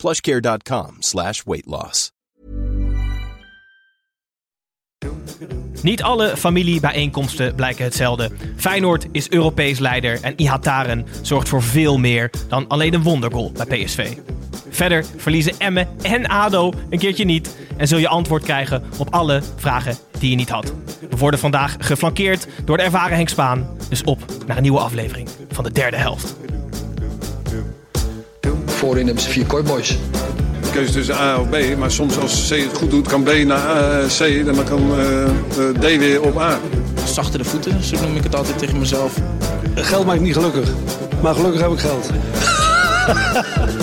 plushcare.com slash weight loss. Niet alle familiebijeenkomsten blijken hetzelfde. Feyenoord is Europees leider en Ihataren zorgt voor veel meer dan alleen een wondergoal bij PSV. Verder verliezen Emmen en ADO een keertje niet en zul je antwoord krijgen op alle vragen die je niet had. We worden vandaag geflankeerd door de ervaren Henk Spaan. Dus op naar een nieuwe aflevering van de derde helft. Voorin hebben ze vier kooiboys. keuze tussen A of B. Maar soms als C het goed doet, kan B naar eh, C en dan kan eh, eh, D weer op A. zachter de voeten, zo noem ik het altijd tegen mezelf. Geld maakt niet gelukkig. Maar gelukkig heb ik geld.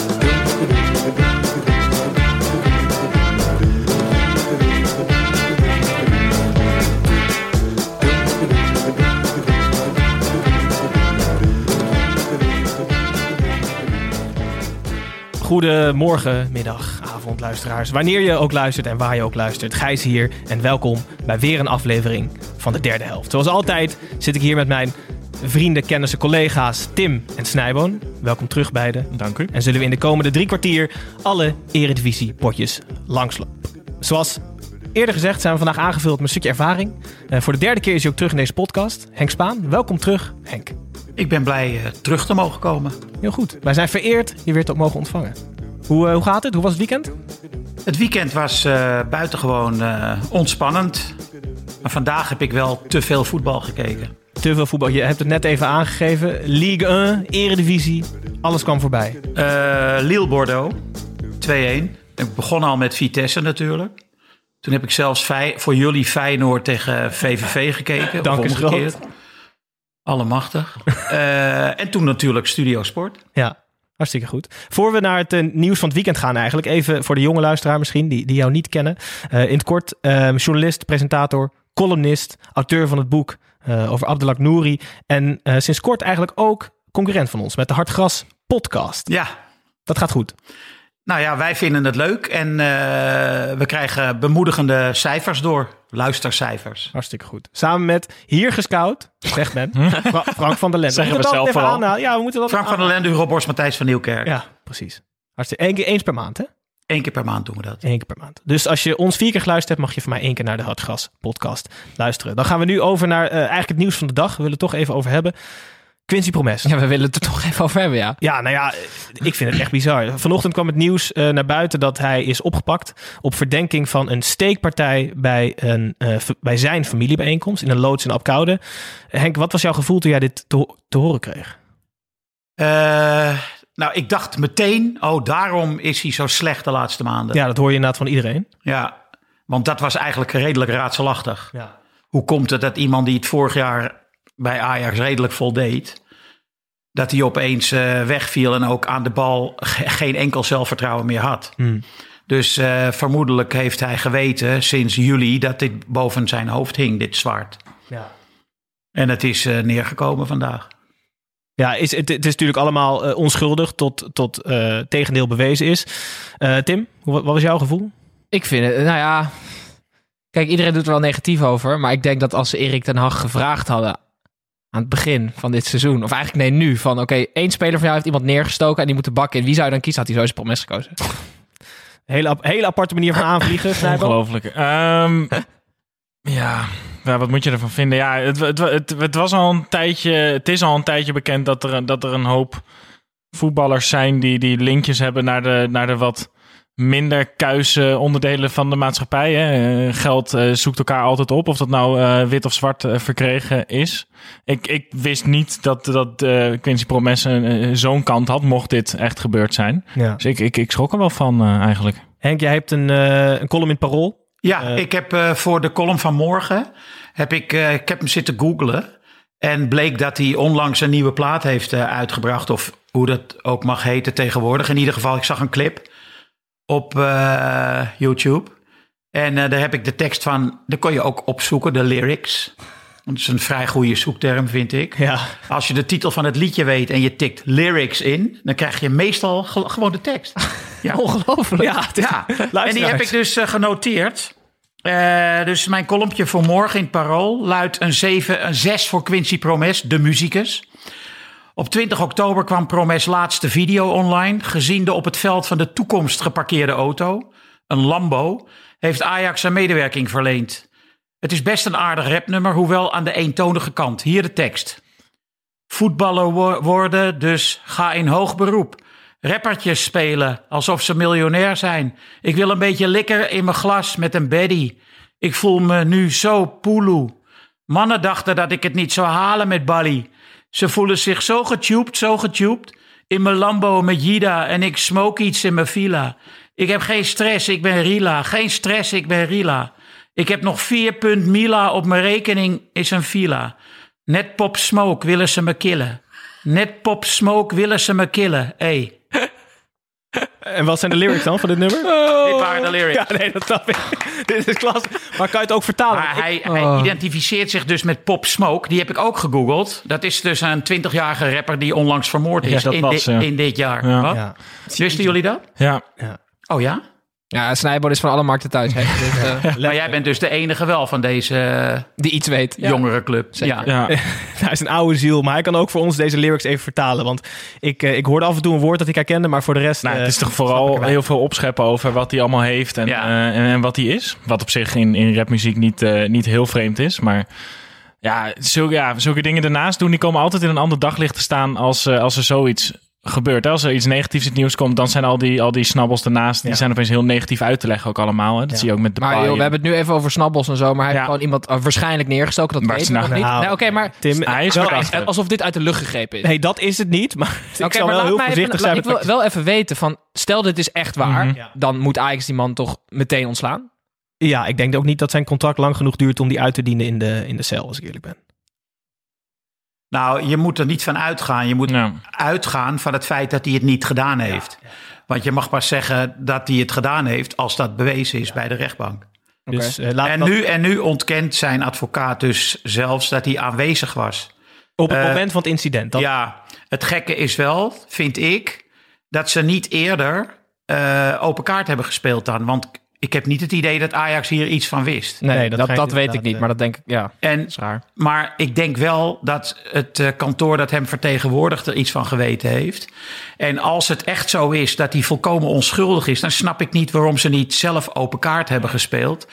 Goedemorgen, middag, avond, luisteraars. Wanneer je ook luistert en waar je ook luistert. Gijs hier en welkom bij weer een aflevering van de derde helft. Zoals altijd zit ik hier met mijn vrienden, kennissen, collega's Tim en Snijboon. Welkom terug beiden. Dank u. En zullen we in de komende drie kwartier alle eredivisie-potjes langslopen. Zoals eerder gezegd zijn we vandaag aangevuld met een stukje ervaring. Eh, voor de derde keer is hij ook terug in deze podcast. Henk Spaan, welkom terug, Henk. Ik ben blij eh, terug te mogen komen. Heel goed. Wij zijn vereerd je weer te mogen ontvangen. Hoe, eh, hoe gaat het? Hoe was het weekend? Het weekend was eh, buitengewoon ontspannend. Maar vandaag heb ik wel te veel voetbal gekeken. Te veel voetbal. Je hebt het net even aangegeven. Ligue 1, Eredivisie. Alles kwam voorbij. Lille-Bordeaux, 2-1. Ik begon al met Vitesse natuurlijk. Toen heb ik zelfs voor jullie Feyenoord tegen VVV gekeken. Dank groot. Allemachtig. Eh, en toen natuurlijk Studio Sport. Ja, hartstikke goed. Voor we naar het eh, nieuws van het weekend gaan eigenlijk. Even voor de jonge luisteraar misschien, die, die jou niet kennen. Eh, in het kort, eh, journalist, presentator, columnist, auteur van het boek over Abdelak Nouri. En sinds kort eigenlijk ook concurrent van ons met de Hartgras podcast. Ja, Dat gaat goed. Nou ja, wij vinden het leuk. En eh, we krijgen bemoedigende cijfers door. Luistercijfers. Hartstikke goed. Samen met hier gescout, zegt men, Fra- Frank van der Lende. Zeggen we dat zelf vooral. aanhalen. Ja, we moeten dat Frank van der Lende, Hugo Borst, Matthijs van Nieuwkerk. Ja, precies. Hartstikke. Eén keer eens per maand, hè? Eén keer per maand doen we dat. Eén keer per maand. Dus als je ons vier keer geluisterd hebt, mag je van mij één keer naar de Hartgras podcast luisteren. Dan gaan we nu over naar eh, eigenlijk het nieuws van de dag. We willen het toch even over hebben. Quincy Promes. Ja. Ja, we willen het er toch even over hebben, ja. nou ja, ik vind het echt bizar. Vanochtend kwam het nieuws eh, naar buiten dat hij is opgepakt op verdenking van een steekpartij bij, een, eh, bij zijn familiebijeenkomst in een loods in Apkoude. Henk, wat was jouw gevoel toen jij dit te horen kreeg? Eh, nou, ik dacht meteen, oh, daarom is hij zo slecht de laatste maanden. Ja, dat hoor je inderdaad van iedereen. Ja, want dat was eigenlijk redelijk raadselachtig. Ja. Hoe komt het dat iemand die het vorig jaar bij Ajax redelijk voldeed, dat hij opeens eh, wegviel en ook aan de bal ge- geen enkel zelfvertrouwen meer had? Hmm. Dus eh, vermoedelijk heeft hij geweten sinds juli dat dit boven zijn hoofd hing, dit zwart. Ja. En het is eh, neergekomen vandaag. Ja, is, het, het is natuurlijk allemaal onschuldig tot, tot eh, tegendeel bewezen is. Eh, Tim, wat was jouw gevoel? Ik vind het, nou ja... Kijk, iedereen doet er wel negatief over. Maar ik denk dat als ze Erik ten Hag gevraagd hadden aan het begin van dit seizoen... Of eigenlijk nee, nu. Van oké, één speler van jou heeft iemand neergestoken en die moet de bak in. Wie zou je dan kiezen? Had hij sowieso Promes gekozen. Hele, ap- hele aparte manier van aanvliegen. Ongelooflijk. Ehm, ja. ja, wat moet je ervan vinden? Ja, het, het, het, het was al een tijdje. Het is al een tijdje bekend dat er, dat er een hoop voetballers zijn die, die linkjes hebben naar de, naar de wat minder kuise onderdelen van de maatschappij. Hè. Eh, Geld eh, zoekt elkaar altijd op, of dat nou eh, wit of zwart verkregen is. Ik, ik wist niet dat, dat eh, Quincy Promes eh, zo'n kant had, mocht dit echt gebeurd zijn. Ja. Dus ik, ik, ik schrok er wel van eh, eigenlijk. Henk, jij hebt een, een column in Parool. Ja, ik heb eh, voor de column van morgen heb ik, eh, ik heb hem zitten googlen. En bleek dat hij onlangs een nieuwe plaat heeft uitgebracht. Of hoe dat ook mag heten tegenwoordig. In ieder geval, ik zag een clip. Op eh, YouTube. En eh, daar heb ik de tekst van, daar kon je ook opzoeken, de lyrics. Dat is een vrij goede zoekterm, vind ik. Ja. Als je de titel van het liedje weet en je tikt lyrics in, dan krijg je meestal ge- gewoon de tekst. Ja. Ongelooflijk. Ja, Ja, en die heb Luisteraars. ik dus eh, genoteerd. Dus mijn kolompje voor morgen in het Parool luidt een 7, een 6 voor Quincy Promes, de muzikus. Op 20 oktober kwam Promes laatste video online. Gezien de op het veld van de toekomst geparkeerde auto, een Lambo, heeft Ajax zijn medewerking verleend. Het is best een aardig rapnummer, hoewel aan de eentonige kant. Hier de tekst. Voetballer wo- worden, dus ga in hoog beroep. Rappertjes spelen, alsof ze miljonair zijn. Ik wil een beetje likker in mijn glas met een beddy. Ik voel me nu zo poeloe. Mannen dachten dat ik het niet zou halen met Bali. Ze voelen zich zo getubed, zo getubed. In mijn Lambo met Jida en ik smoke iets in mijn villa. Ik heb geen stress, ik ben Rila. Geen stress, ik ben Rila. Ik heb nog 4 punt Mila op mijn rekening, is een villa. Net pop smoke willen ze me killen. Net pop smoke willen ze me killen. Hey, En wat zijn de lyrics dan van dit nummer? dit waren de lyrics. Ja, nee, dat snap ik. dit is klas. Maar kan je het ook vertalen? Maar hij, hij identificeert zich dus met Pop Smoke. Die heb ik ook gegoogeld. Dat is dus een 20-jarige rapper die onlangs vermoord is Ja, dat in, was, di- ja. in dit jaar. Ja. Wat? Ja. Wisten jullie dat? Ja. Oh ja? Ja, Snijboon is van alle markten thuis. Hè? Dus, eh, Maar jij bent dus de enige wel van deze eh, die iets weet. jongere club. Ja. ja. hij is een oude ziel, maar hij kan ook voor ons deze lyrics even vertalen. Want ik, eh, ik hoorde af en toe een woord dat ik herkende, maar voor de rest... Nou, het is toch vooral heel veel opscheppen over wat hij allemaal heeft en, Ja. eh, en, en wat hij is. Wat op zich in, in rapmuziek niet, eh, niet heel vreemd is. Maar ja zulke, ja, zulke dingen ernaast doen, die komen altijd in een ander daglicht te staan als, eh, als er zoiets gebeurt. Als er iets negatiefs in het nieuws komt, dan zijn al die, al die snabbels ernaast, die Ja. zijn opeens heel negatief uit te leggen ook allemaal. Hè. Dat Ja. zie je ook met de Maar joh, we hebben het nu even over snabbels en zo. Maar hij heeft gewoon iemand eh, waarschijnlijk neergestoken. Dat Maar weten we nou, nog niet. nou, Nee, Oké, maar Tim, Hij is wel, alsof dit uit de lucht gegrepen is. Nee, dat is het niet, maar ik Oké, zou maar wel heel voorzichtig even, zijn. Ik wil wel even weten van, stel dit is echt waar, Mhm. Ja. dan moet Ajax die man toch meteen ontslaan? Ja, ik denk ook niet dat zijn contract lang genoeg duurt om die uit te dienen in de, in de cel, als ik eerlijk ben. Nou, je moet er niet van uitgaan. Je moet Ja. uitgaan van het feit dat hij het niet gedaan heeft. Want je mag pas zeggen dat hij het gedaan heeft als dat bewezen is bij de rechtbank. Dus eh, laat En dat- nu, en nu ontkent zijn advocaat dus zelfs dat hij aanwezig was. op het eh, moment van het incident. Dat, Ja, het gekke is wel, vind ik, dat ze niet eerder eh, open kaart hebben gespeeld dan. Want ik heb niet het idee dat Ajax hier iets van wist. Nee, Nee, dat dat, weet ik niet. eh, Maar dat denk ik, ja, En, dat is raar. maar ik denk wel dat het eh, kantoor dat hem vertegenwoordigt er iets van geweten heeft. En als het echt zo is dat hij volkomen onschuldig is, dan snap ik niet waarom ze niet zelf open kaart hebben gespeeld.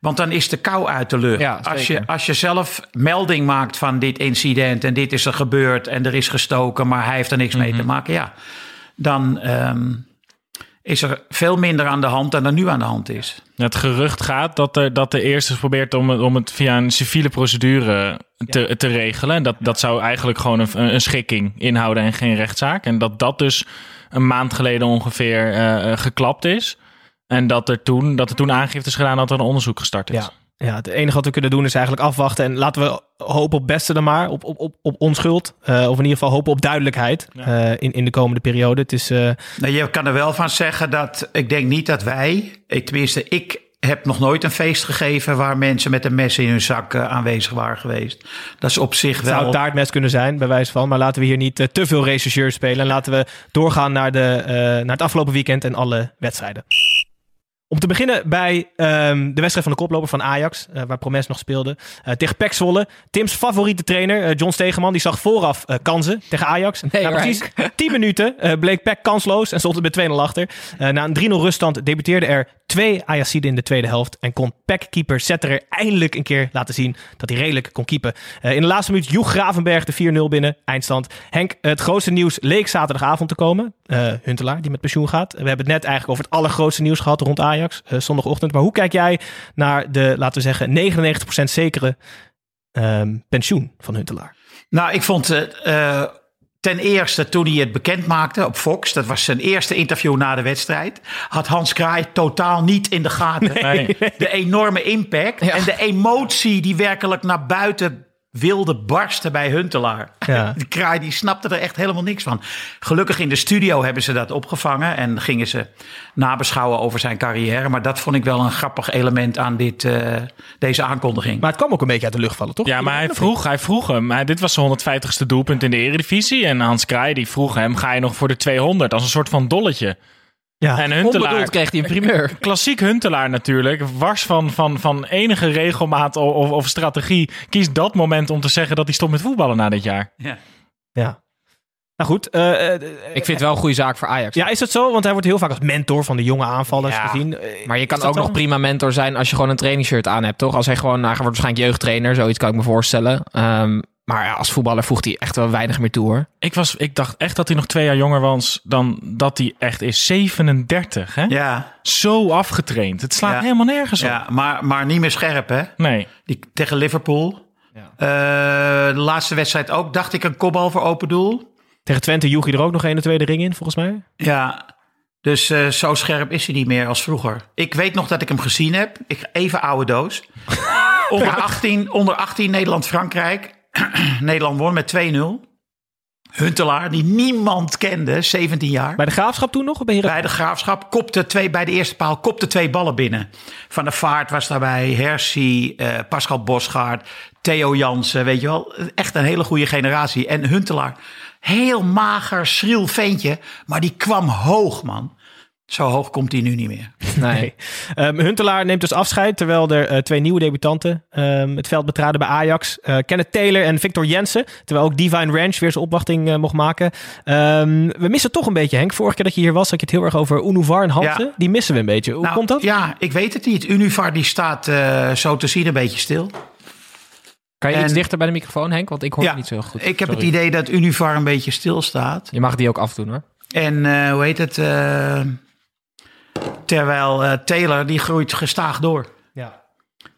Want dan is de kou uit de lucht. Ja, als, je, als je zelf melding maakt van dit incident en dit is er gebeurd en er is gestoken, maar hij heeft er niks mee te maken, ja, dan ehm, is er veel minder aan de hand dan er nu aan de hand is. Het gerucht gaat dat er, dat de eerste probeert om, het- om het via een civiele procedure te, te regelen. En dat, dat zou eigenlijk gewoon een, een schikking inhouden en geen rechtszaak. En dat dat dus een maand geleden ongeveer eh, eh, geklapt is. En dat er, toen, dat er toen aangifte is gedaan dat er een onderzoek gestart is. Ja. Ja, het enige wat we kunnen doen is eigenlijk afwachten. En laten we hopen op beste dan maar. Op, op, op, op onschuld. Eh, of in ieder geval hopen op duidelijkheid eh, in, in de komende periode. Het is... eh, Nou, je kan er wel van zeggen dat ik denk niet dat wij, ik, tenminste, ik heb nog nooit een feest gegeven waar mensen met een mes in hun zak aanwezig waren geweest. Dat is op zich Het zou wel. het taartmes kunnen zijn, bij wijze van. Maar laten we hier niet te veel rechercheurs spelen. En laten we doorgaan naar, de, eh, naar het afgelopen weekend en alle wedstrijden. Om te beginnen bij ehm, de wedstrijd van de koploper van Ajax, eh, waar Promes nog speelde. Eh, tegen PEC Zwolle. Tim's favoriete trainer, eh, John Stegeman, die zag vooraf kansen tegen Ajax. Nee, Na precies 10 minuten bleek PEC kansloos en stond het met 2-0 achter. Na een 3-0 ruststand debuteerde er twee Ajaxiden in de tweede helft. En kon PEC-keeper Setterer eindelijk een keer laten zien dat hij redelijk kon keepen. In de laatste minuut joeg Gravenberg de 4-0 binnen, eindstand. Henk, het grootste nieuws leek zaterdagavond te komen. Huntelaar, die met pensioen gaat. We hebben het net eigenlijk over het allergrootste nieuws gehad rond Ajax, eh, zondagochtend. Maar hoe kijk jij naar de, laten we zeggen, 99% zekere ehm, pensioen van Huntelaar? Nou, ik vond het eh, ten eerste toen hij het bekend maakte op Fox, dat was zijn eerste interview na de wedstrijd, had Hans Kraai totaal niet in de gaten Nee. de enorme impact Ja. en de emotie die werkelijk naar buiten wilde barsten bij Huntelaar. Ja. Die kraai die snapte er echt helemaal niks van. Gelukkig in de studio hebben ze dat opgevangen en gingen ze nabeschouwen over zijn carrière. Maar dat vond ik wel een grappig element aan dit, eh, deze aankondiging. Maar het kwam ook een beetje uit de lucht vallen, toch? Ja, maar hij vroeg, hij vroeg hem. Hij, dit was zijn 150ste doelpunt in de Eredivisie. En Hans Kraai die vroeg hem, ga je nog voor de 200? Als een soort van dolletje. Ja. En Huntelaar, Onbedoeld kreeg hij een primeur. klassiek Huntelaar natuurlijk, wars van, van, van enige regelmaat of, of, strategie, kiest dat moment om te zeggen dat hij stopt met voetballen na dit jaar. Ja. Ja. Nou goed. eh, eh, Ik vind het wel een goede zaak voor Ajax. ja, is dat zo? Want hij wordt heel vaak als mentor van de jonge aanvallers Ja, gezien. Eh, Maar je kan ook nog prima mentor zijn als je gewoon een trainingsshirt aan hebt, toch? Als hij gewoon, nou, hij wordt waarschijnlijk jeugdtrainer, zoiets kan ik me voorstellen. Ehm, maar ja, als voetballer voegt hij echt wel weinig meer toe, hoor. Ik, was, ik dacht echt dat hij nog twee jaar jonger was dan dat hij echt is. 37, hè? Ja, Zo afgetraind. Het slaat Ja. helemaal nergens op. ja maar, maar niet meer scherp, hè? Nee. Die, tegen Liverpool. Eh, de laatste wedstrijd ook, dacht ik, een kopbal voor open doel. Tegen Twente joeg hij er ook nog een de tweede ring in, volgens mij. Ja, dus eh, zo scherp is hij niet meer als vroeger. Ik weet nog dat ik hem gezien heb. Ik, even oude doos. onder, 18, onder 18 Nederland-Frankrijk. Nederland won met 2-0. Huntelaar, die niemand kende, 17 jaar. Bij de graafschap toen nog? Bij de graafschap kopte twee, bij de eerste paal kopte twee ballen binnen. Van der Vaart was daarbij, Hersie, eh, Pascal Bosgaard, Theo Jansen, weet je wel. Echt een hele goede generatie. En Huntelaar, heel mager, schriel ventje, maar die kwam hoog, man. Zo hoog komt hij nu niet meer. Nee. Ehm, Huntelaar neemt dus afscheid, terwijl er eh, twee nieuwe debutanten ehm, het veld betraden bij Ajax. Eh, Kenneth Taylor en Victor Jensen, terwijl ook Divine Ranch weer zijn opwachting eh, mocht maken. Ehm, we missen toch een beetje, Henk. Vorige keer dat je hier was, had je het heel erg over Unuvar en Hansen. Ja. Die missen we een beetje. Hoe Nou, komt dat? Ja, ik weet het niet. Univar die staat zo te zien een beetje stil. Kan je iets dichter bij de microfoon, Henk? Want ik hoor ja, het niet zo heel goed. ik heb Sorry. het idee dat Univar een beetje stil staat. Je mag die ook afdoen, hoor. En hoe heet het? Terwijl eh, Taylor, die groeit gestaag door. Ja.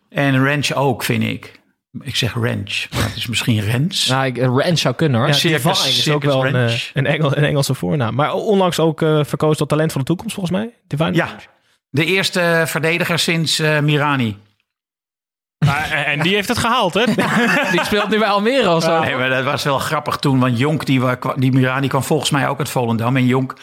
En Ranch ook, vind ik. Ik zeg Ranch, maar het is misschien Rens. Nou, ik, Ranch zou kunnen, hoor. Ja, Circus- Divine is ook wel een, eh, een, Engel, een Engelse voornaam. Maar onlangs ook eh, verkozen tot talent van de toekomst, volgens mij. Divine Ja. Ranch. De eerste verdediger sinds eh, Mirani. Maar, en die heeft het gehaald, hè? Die speelt nu bij Almere of zo. Nee, maar dat was wel grappig toen. Want Jonk, die, die Mirani kwam volgens mij ook uit Volendam. En Jonk,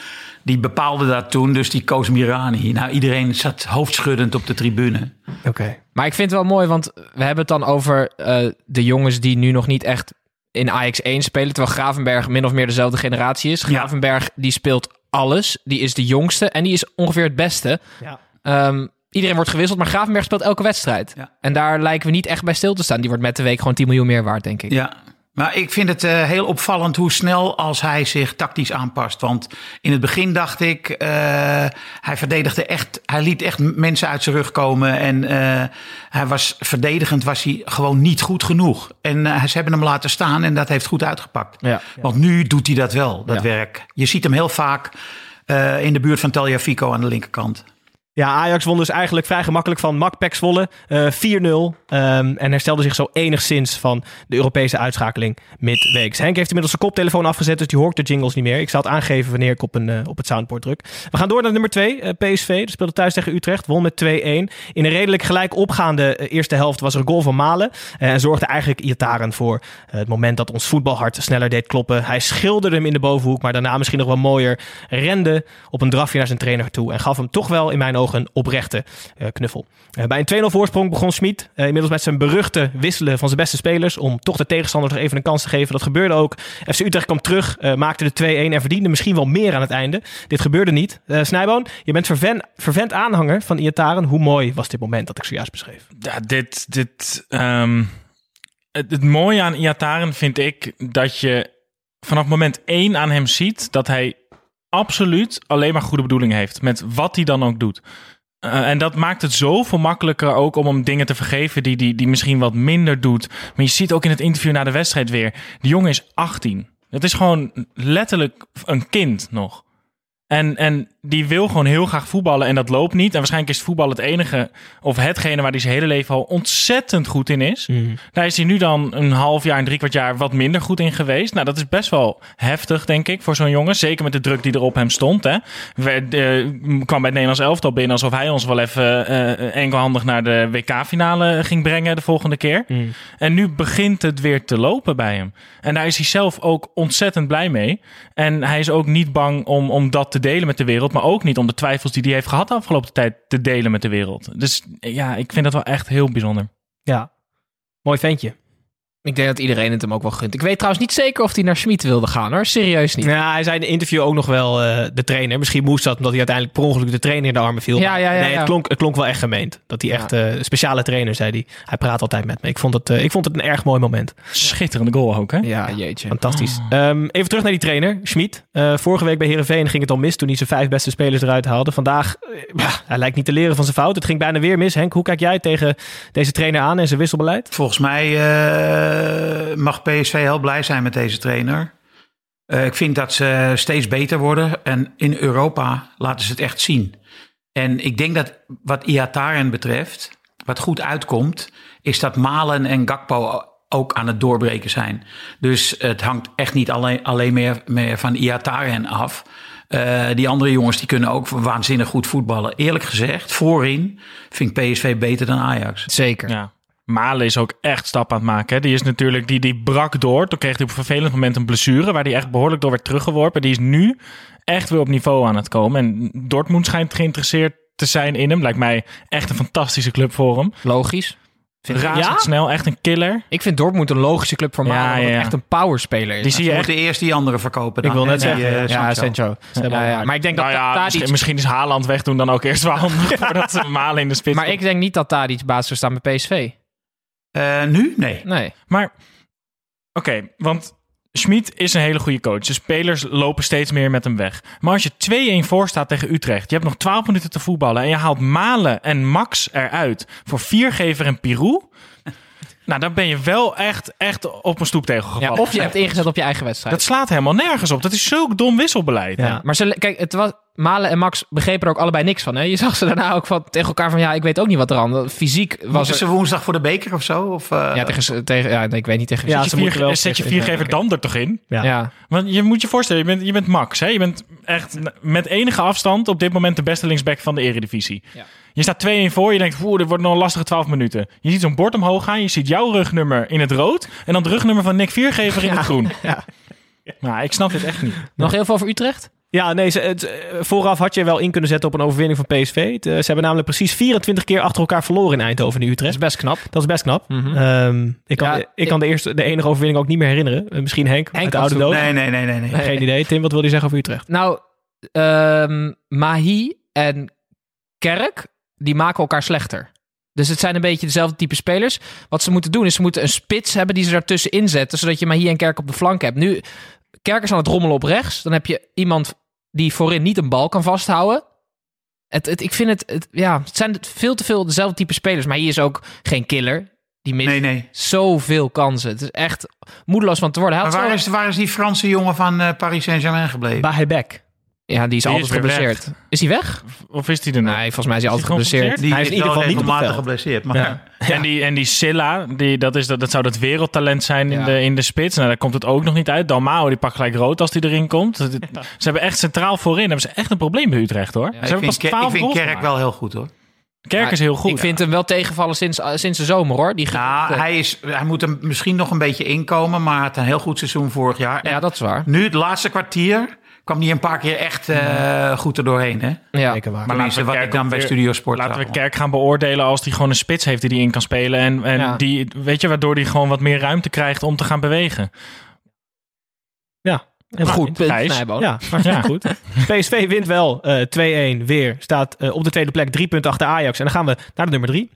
die bepaalde dat toen. Dus die koos Mirani. Nou, iedereen zat hoofdschuddend op de tribune. Oké. Maar ik vind het wel mooi, want we hebben het dan over eh, de jongens die nu nog niet echt in Ajax 1 spelen. Terwijl Gravenberg min of meer dezelfde generatie is. Ja. Gravenberg die speelt alles. Die is de jongste en die is ongeveer het beste. Ja. Ehm, iedereen wordt gewisseld, maar Gravenberg speelt elke wedstrijd. Ja. En daar lijken we niet echt bij stil te staan. Die wordt met de week gewoon 10 miljoen meer waard, denk ik. Ja, maar ik vind het eh, heel opvallend hoe snel als hij zich tactisch aanpast. Want in het begin dacht ik, eh, hij verdedigde echt, hij liet echt mensen uit zijn rug komen. En eh, hij was verdedigend, was hij gewoon niet goed genoeg. En ze hebben hem laten staan en dat heeft goed uitgepakt. Ja. Want nu doet hij dat wel, dat Ja. werk. Je ziet hem heel vaak in de buurt van Fico aan de linkerkant. Ja, Ajax won dus eigenlijk vrij gemakkelijk van MAC Zwolle. eh 4-0. ehm, en herstelde zich zo enigszins van de Europese uitschakeling midweeks. Henk heeft inmiddels zijn koptelefoon afgezet, dus die hoort de jingles niet meer. Ik zal het aangeven wanneer ik op, een, eh, op het soundboard druk. We gaan door naar nummer 2, PSV. Dat speelde thuis tegen Utrecht, won met 2-1. In een redelijk gelijk opgaande eh, eerste helft was er een goal van Malen. en zorgde eigenlijk Iataren voor het moment dat ons voetbalhart sneller deed kloppen. Hij schilderde hem in de bovenhoek, maar daarna misschien nog wel mooier. Rende op een drafje naar zijn trainer toe en gaf hem toch wel in mijn ogen een oprechte eh, knuffel. Eh, bij een 2-0 voorsprong begon Smit eh, inmiddels met zijn beruchte wisselen van zijn beste spelers om toch de tegenstander nog even een kans te geven. Dat gebeurde ook. FC Utrecht kwam terug, maakte de 2-1 en verdiende misschien wel meer aan het einde. Dit gebeurde niet. Snijboon, je bent verven, vervent aanhanger van Iataren. Hoe mooi was dit moment dat ik zojuist beschreef? Ja, dit, dit, ehm, het, het mooie aan Iataren vind ik dat je vanaf moment één aan hem ziet dat hij absoluut alleen maar goede bedoelingen heeft met wat hij dan ook doet. Eh, en dat maakt het zoveel makkelijker ook om hem dingen te vergeven die, die, die misschien wat minder doet. Maar je ziet ook in het interview na de wedstrijd weer, die jongen is 18. Het is gewoon letterlijk een kind nog. En, en die wil gewoon heel graag voetballen en dat loopt niet. En waarschijnlijk is voetbal het enige, of hetgene waar hij zijn hele leven al ontzettend goed in is. Mhm. Daar is hij nu dan een half jaar en drie kwart jaar wat minder goed in geweest. Nou, dat is best wel heftig, denk ik, voor zo'n jongen. Zeker met de druk die er op hem stond. Hè. Eh, kwam bij het Nederlands elftal binnen alsof hij ons wel even eh, enkelhandig naar de WK-finale ging brengen de volgende keer. Mhm. En nu begint het weer te lopen bij hem. En daar is hij zelf ook ontzettend blij mee. En hij is ook niet bang om, om dat te delen met de wereld. Maar ook niet om de twijfels die hij heeft gehad de afgelopen tijd te delen met de wereld. Dus ja, ik vind dat wel echt heel bijzonder. Ja, mooi ventje. Ik denk dat iedereen het hem ook wel gunt. Ik weet trouwens niet zeker of hij naar Schmid wilde gaan hoor. Serieus niet. Ja, hij zei in een interview ook nog wel eh, de trainer. Misschien moest dat omdat hij uiteindelijk per ongeluk de trainer in de armen viel. Ja, ja, ja, nee, ja. Het, klonk, het klonk wel echt gemeend. Dat hij echt eh, een speciale trainer zei. Die, hij praat altijd met me. Ik vond, het, eh, ik vond het een erg mooi moment. Schitterende goal ook, hè? Ja, jeetje. Fantastisch. Ehm, even terug naar die trainer, Schmid. Eh, vorige week bij Herenveen ging het al mis toen hij zijn vijf beste spelers eruit haalde. Vandaag, ja, hij lijkt niet te leren van zijn fout. Het ging bijna weer mis. Henk, hoe kijk jij tegen deze trainer aan en zijn wisselbeleid? Volgens mij eh, mag PSV heel blij zijn met deze trainer. Eh, ik vind dat ze steeds beter worden. En in Europa laten ze het echt zien. En ik denk dat wat Iataren betreft, wat goed uitkomt, is dat Malen en Gakpo ook aan het doorbreken zijn. Dus het hangt echt niet alleen, alleen meer, meer van Iataren af. Eh, die andere jongens die kunnen ook waanzinnig goed voetballen. Eerlijk gezegd, voorin vind ik PSV beter dan Ajax. Zeker. Ja. Malen is ook echt stap aan het maken. Hè. Die is natuurlijk, die, die brak door. Toen kreeg hij op een vervelend moment een blessure, waar hij echt behoorlijk door werd teruggeworpen. Die is nu echt weer op niveau aan het komen. En Dortmund schijnt geïnteresseerd te zijn in hem. Lijkt mij echt een fantastische club voor hem. Logisch. Vind- Razendsnel, echt een killer. Ik vind Dortmund een logische club voor Ja, Malen, omdat ja, ja. echt een powerspeler is. Die zie Je echt. eerst die andere verkopen. Dan, Ik wil net die, zeggen, eh, ja, Sancho. Ja, ja. Maar ik denk Nou dat ja, Tadic... misschien, misschien is Haaland weg doen dan ook eerst wel handig voordat ze Malen in de spits Maar ik denk niet dat Tadic basis zou staan bij PSV. Eh, nu? Nee. Nee. Maar, oké, want Schmid is een hele goede coach. De spelers lopen steeds meer met hem weg. Maar als je 2-1 voor staat tegen Utrecht, je hebt nog 12 minuten te voetballen en je haalt Malen en Max eruit voor Viergever en Pirou. Nou, dan ben je wel echt, echt op een stoeptegel Ja, gevallen. of je hebt ingezet op je eigen wedstrijd. Dat slaat helemaal nergens op. Dat is zulk dom wisselbeleid. Ja, maar ze, kijk, het was, Malen en Max begrepen er ook allebei niks van. Hè? Je zag ze daarna ook van, tegen elkaar van, ja, ik weet ook niet wat er aan. Fysiek was er... ze woensdag voor de beker of zo? Of, eh, Ja, tegen, tegen, ja, nee, ik weet niet tegen Ja. Zet ze je, vier, wel zet je Viergever dan er toch in? Ja. Ja. Want je moet je voorstellen, je bent, je bent Max. Hè? Je bent echt met enige afstand op dit moment de beste linksback van de eredivisie. Ja. Je staat 2-1 voor. Je denkt, oeh, dit wordt nog een lastige 12 minuten. Je ziet zo'n bord omhoog gaan. Je ziet jouw rugnummer in het rood. En dan het rugnummer van Nick Viergever in het groen. Ja. Nou, ik snap dit echt niet. Nog heel veel over Utrecht? Ja, nee, ze, het, eh, vooraf had je wel in kunnen zetten op een overwinning van PSV. Het, eh, ze hebben namelijk precies 24 keer achter elkaar verloren in Eindhoven en Dat Utrecht. is best knap. Dat is best knap. Mhm. Ehm, ik kan, Ja, ik ik- kan de, eerste, de enige overwinning ook niet meer herinneren. Eh, misschien Henk, Henk uit de oude dood. Nee, nee, nee, nee. nee. Geen idee. Tim, wat wil je zeggen over Utrecht? Nou, ehm, Mahi en Kerk, die maken elkaar slechter. Dus het zijn een beetje dezelfde type spelers. Wat ze moeten doen is ze moeten een spits hebben die ze daartussen inzetten, zodat je Mahi en Kerk op de flank hebt. Nu, Kerk is aan het rommelen op rechts. Dan heb je iemand die voorin niet een bal kan vasthouden. Het, het, ik vind het, het, ja, het zijn veel te veel dezelfde type spelers. Maar hier is ook geen killer. Die mist Nee, nee. zoveel kansen. Het is echt moedeloos van te worden. Hij Maar waar zo- is, waar is die Franse jongen van eh, Paris Saint-Germain gebleven? Bahebek. Ja, die is Die altijd is geblesseerd. Is hij weg? Of is die er nog? Nee, volgens mij is hij Is altijd hij geblesseerd. Hij is in ieder geval niet het veld. geblesseerd. Maar Ja. En, die, en die Silla, die, dat, is, dat, dat zou dat wereldtalent zijn in, Ja. de, in de spits. Nou, daar komt het ook nog niet uit. Dalmao, die pakt gelijk rood als die erin komt. Ze hebben echt centraal voorin. Hebben ze echt een probleem bij Utrecht, hoor. ze ik hebben vind, pas Kerk- 12 ik vind Kerk gemaakt. wel heel goed hoor. Kerk is heel goed. Ik vind hem wel tegenvallen sinds, uh, sinds de zomer hoor. Die Nou, hij, is, hij moet er misschien nog een beetje inkomen, maar hij had een heel goed seizoen vorig jaar. En ja, dat is waar. Nu, het laatste kwartier, kwam hij een paar keer echt eh, goed er doorheen. Hè? Ja. Zeker waar. Maar Tenminste, wat Kerk ik dan bij weer- Studio Sport Laten we. Kerk gaan beoordelen als hij gewoon een spits heeft die hij in kan spelen. En, en Ja. die, weet je, waardoor hij gewoon wat meer ruimte krijgt om te gaan bewegen. Ja. Een goed punt. Ja, goed. PSV wint wel eh 2-1 weer. Staat eh, op de tweede plek, drie punten achter Ajax. En dan gaan we naar de nummer drie.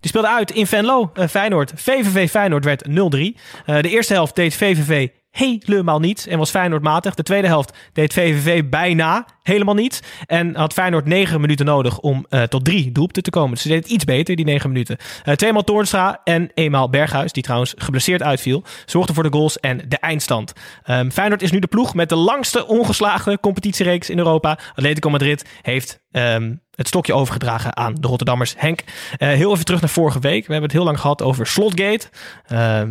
Die speelde uit in Venlo, eh, Feyenoord. VVV Feyenoord werd 0-3. Eh, de eerste helft deed VVV helemaal niets en was Feyenoord matig. De tweede helft deed VVV bijna helemaal niets. En had Feyenoord negen minuten nodig om uh, tot drie doelpunten te komen. Dus ze deed het iets beter, die negen minuten. Uh, tweemaal Toornstra en eenmaal Berghuis, die trouwens geblesseerd uitviel, zorgden voor de goals en de eindstand. Um, Feyenoord is nu de ploeg met de langste ongeslagen competitiereeks in Europa. Atletico Madrid heeft um, het stokje overgedragen aan de Rotterdammers. Henk, uh, heel even terug naar vorige week. We hebben het heel lang gehad over Slotgate. Uh,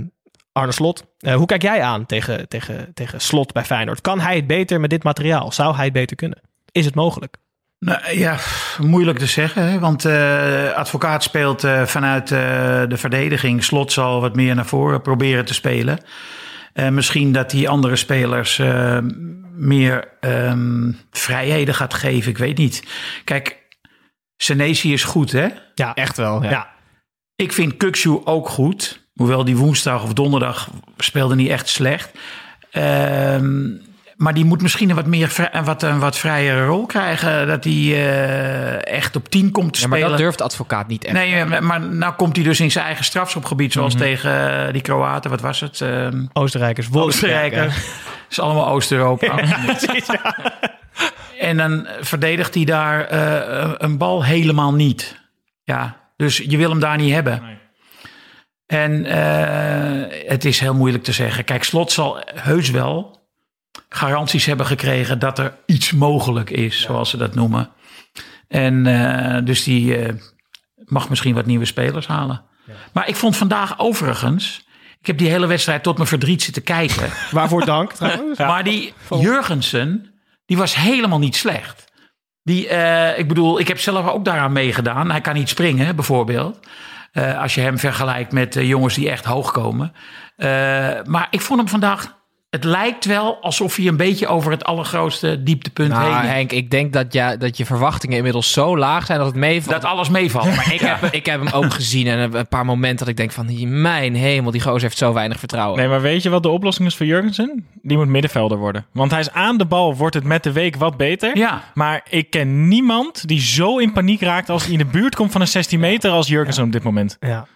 Arne Slot, uh, hoe kijk jij aan tegen, tegen, tegen Slot bij Feyenoord? Kan hij het beter met dit materiaal? Zou hij het beter kunnen? Is het mogelijk? Nou, ja, moeilijk te zeggen. Hè? Want uh, advocaat speelt uh, vanuit de verdediging. Slot zal wat meer naar voren proberen te spelen. misschien dat die andere spelers meer um, vrijheden gaat geven. Ik weet niet. Kijk, Senesi is goed, hè? Ja, echt wel. Ja. ja. Ik vind Kukshu ook goed. Hoewel die woensdag of donderdag speelde niet echt slecht. Um, maar die moet misschien een wat, meer, een wat, een wat vrijere rol krijgen. Dat hij uh, echt op 10 komt te ja, spelen. Maar dat durft de advocaat niet echt. Nee, maar nou komt hij dus in zijn eigen strafschopgebied. Zoals mm -hmm. tegen die Kroaten. Wat was het? Um, Oostenrijkers. Oostenrijkers. Het is allemaal Oost-Europa. en dan verdedigt hij daar uh, een bal helemaal niet. Ja, dus je wil hem daar niet hebben. Nee. En uh, het is heel moeilijk te zeggen. Kijk, Slot zal heus wel garanties hebben gekregen dat er iets mogelijk is, ja. zoals ze dat noemen. En uh, dus die uh, mag misschien wat nieuwe spelers halen. Ja. Maar ik vond vandaag overigens. Ik heb die hele wedstrijd tot mijn verdriet zitten kijken. Waarvoor dank trouwens. Maar die Jurgensen, die was helemaal niet slecht. Die, uh, ik bedoel, ik heb zelf ook daaraan meegedaan. Hij kan niet springen, bijvoorbeeld. Uh, als je hem vergelijkt met uh, jongens die echt hoog komen. Uh, maar ik vond hem vandaag. Het lijkt wel alsof hij een beetje over het allergrootste dieptepunt nou, heen. Henk, ik denk dat, ja, dat je verwachtingen inmiddels zo laag zijn dat het meevalt. Dat alles meevalt. Maar ik, heb, ik heb hem ook gezien en een paar momenten dat ik denk van... Mijn hemel, die gozer heeft zo weinig vertrouwen. Nee, maar weet je wat de oplossing is voor Jurgensen? Die moet middenvelder worden. Want hij is aan de bal, wordt het met de week wat beter. Ja. Maar ik ken niemand die zo in paniek raakt als hij in de buurt komt van een 16 meter als Jurgensen op dit moment. Ja.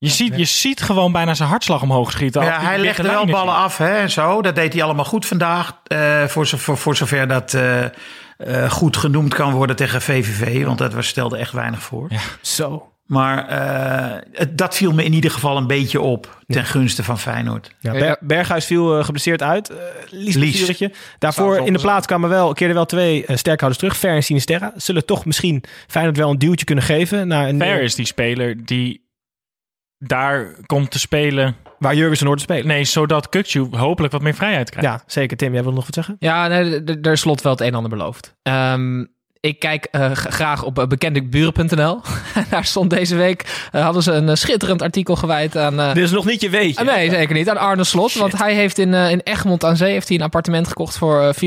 Je, ziet, je ziet gewoon bijna zijn hartslag omhoog schieten. Ja, hij legde wel ballen af hè, en zo. Dat deed hij allemaal goed vandaag. Uh, voor, voor, voor zover dat uh, uh, goed genoemd kan worden tegen VVV. Want dat was, stelde echt weinig voor. Ja, zo. Maar het, dat viel me in ieder geval een beetje op. Ten gunste van Feyenoord. Ja, Ber Berghuis viel geblesseerd uit. Lies, Lies. Daarvoor in de plaats kwamen wel, keerden wel twee sterkhouders terug. Fer en Sinisterra. Zullen toch misschien Feyenoord wel een duwtje kunnen geven. Naar een, Fer is die speler die daar komt te spelen. Waar Jurgensen hoort te spelen. Nee, zodat Kukcu hopelijk wat meer vrijheid krijgt. Ja, zeker. Tim, jij wil nog wat zeggen? Ja, nee, er is slot wel het een en ander beloofd. Um, ik kijk uh, graag op uh, bekendeburen.nl. Daar stond deze week, uh, hadden ze een schitterend artikel gewijd aan... Dit is nog niet je weetje. nee, zeker niet. Aan Arne Slot. Shit. Want hij heeft in, in Egmond aan Zee heeft hij een appartement gekocht voor 421.500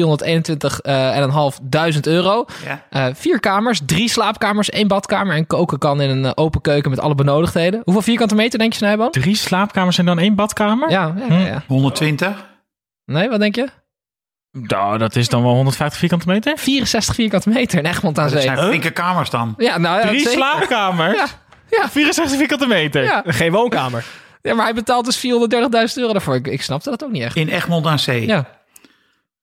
euro. Ja. vier kamers, drie slaapkamers, één badkamer en koken kan in een open keuken met alle benodigdheden. Hoeveel vierkante meter denk je, Snijboom? Drie slaapkamers en dan één badkamer? Ja, ja, ja, ja. 120? Nee, wat denk je? Nou, dat is dan wel 150 vierkante meter? 64 vierkante meter in Egmond aan Zee. Dat zijn flinke kamers dan. Ja, nou, ja, Drie slaapkamers? Ja. ja. 64 vierkante meter? Ja. Geen woonkamer. Ja, maar hij betaalt dus 430.000 euro daarvoor. Ik, ik snapte dat ook niet echt. In Egmond aan Zee? Ja.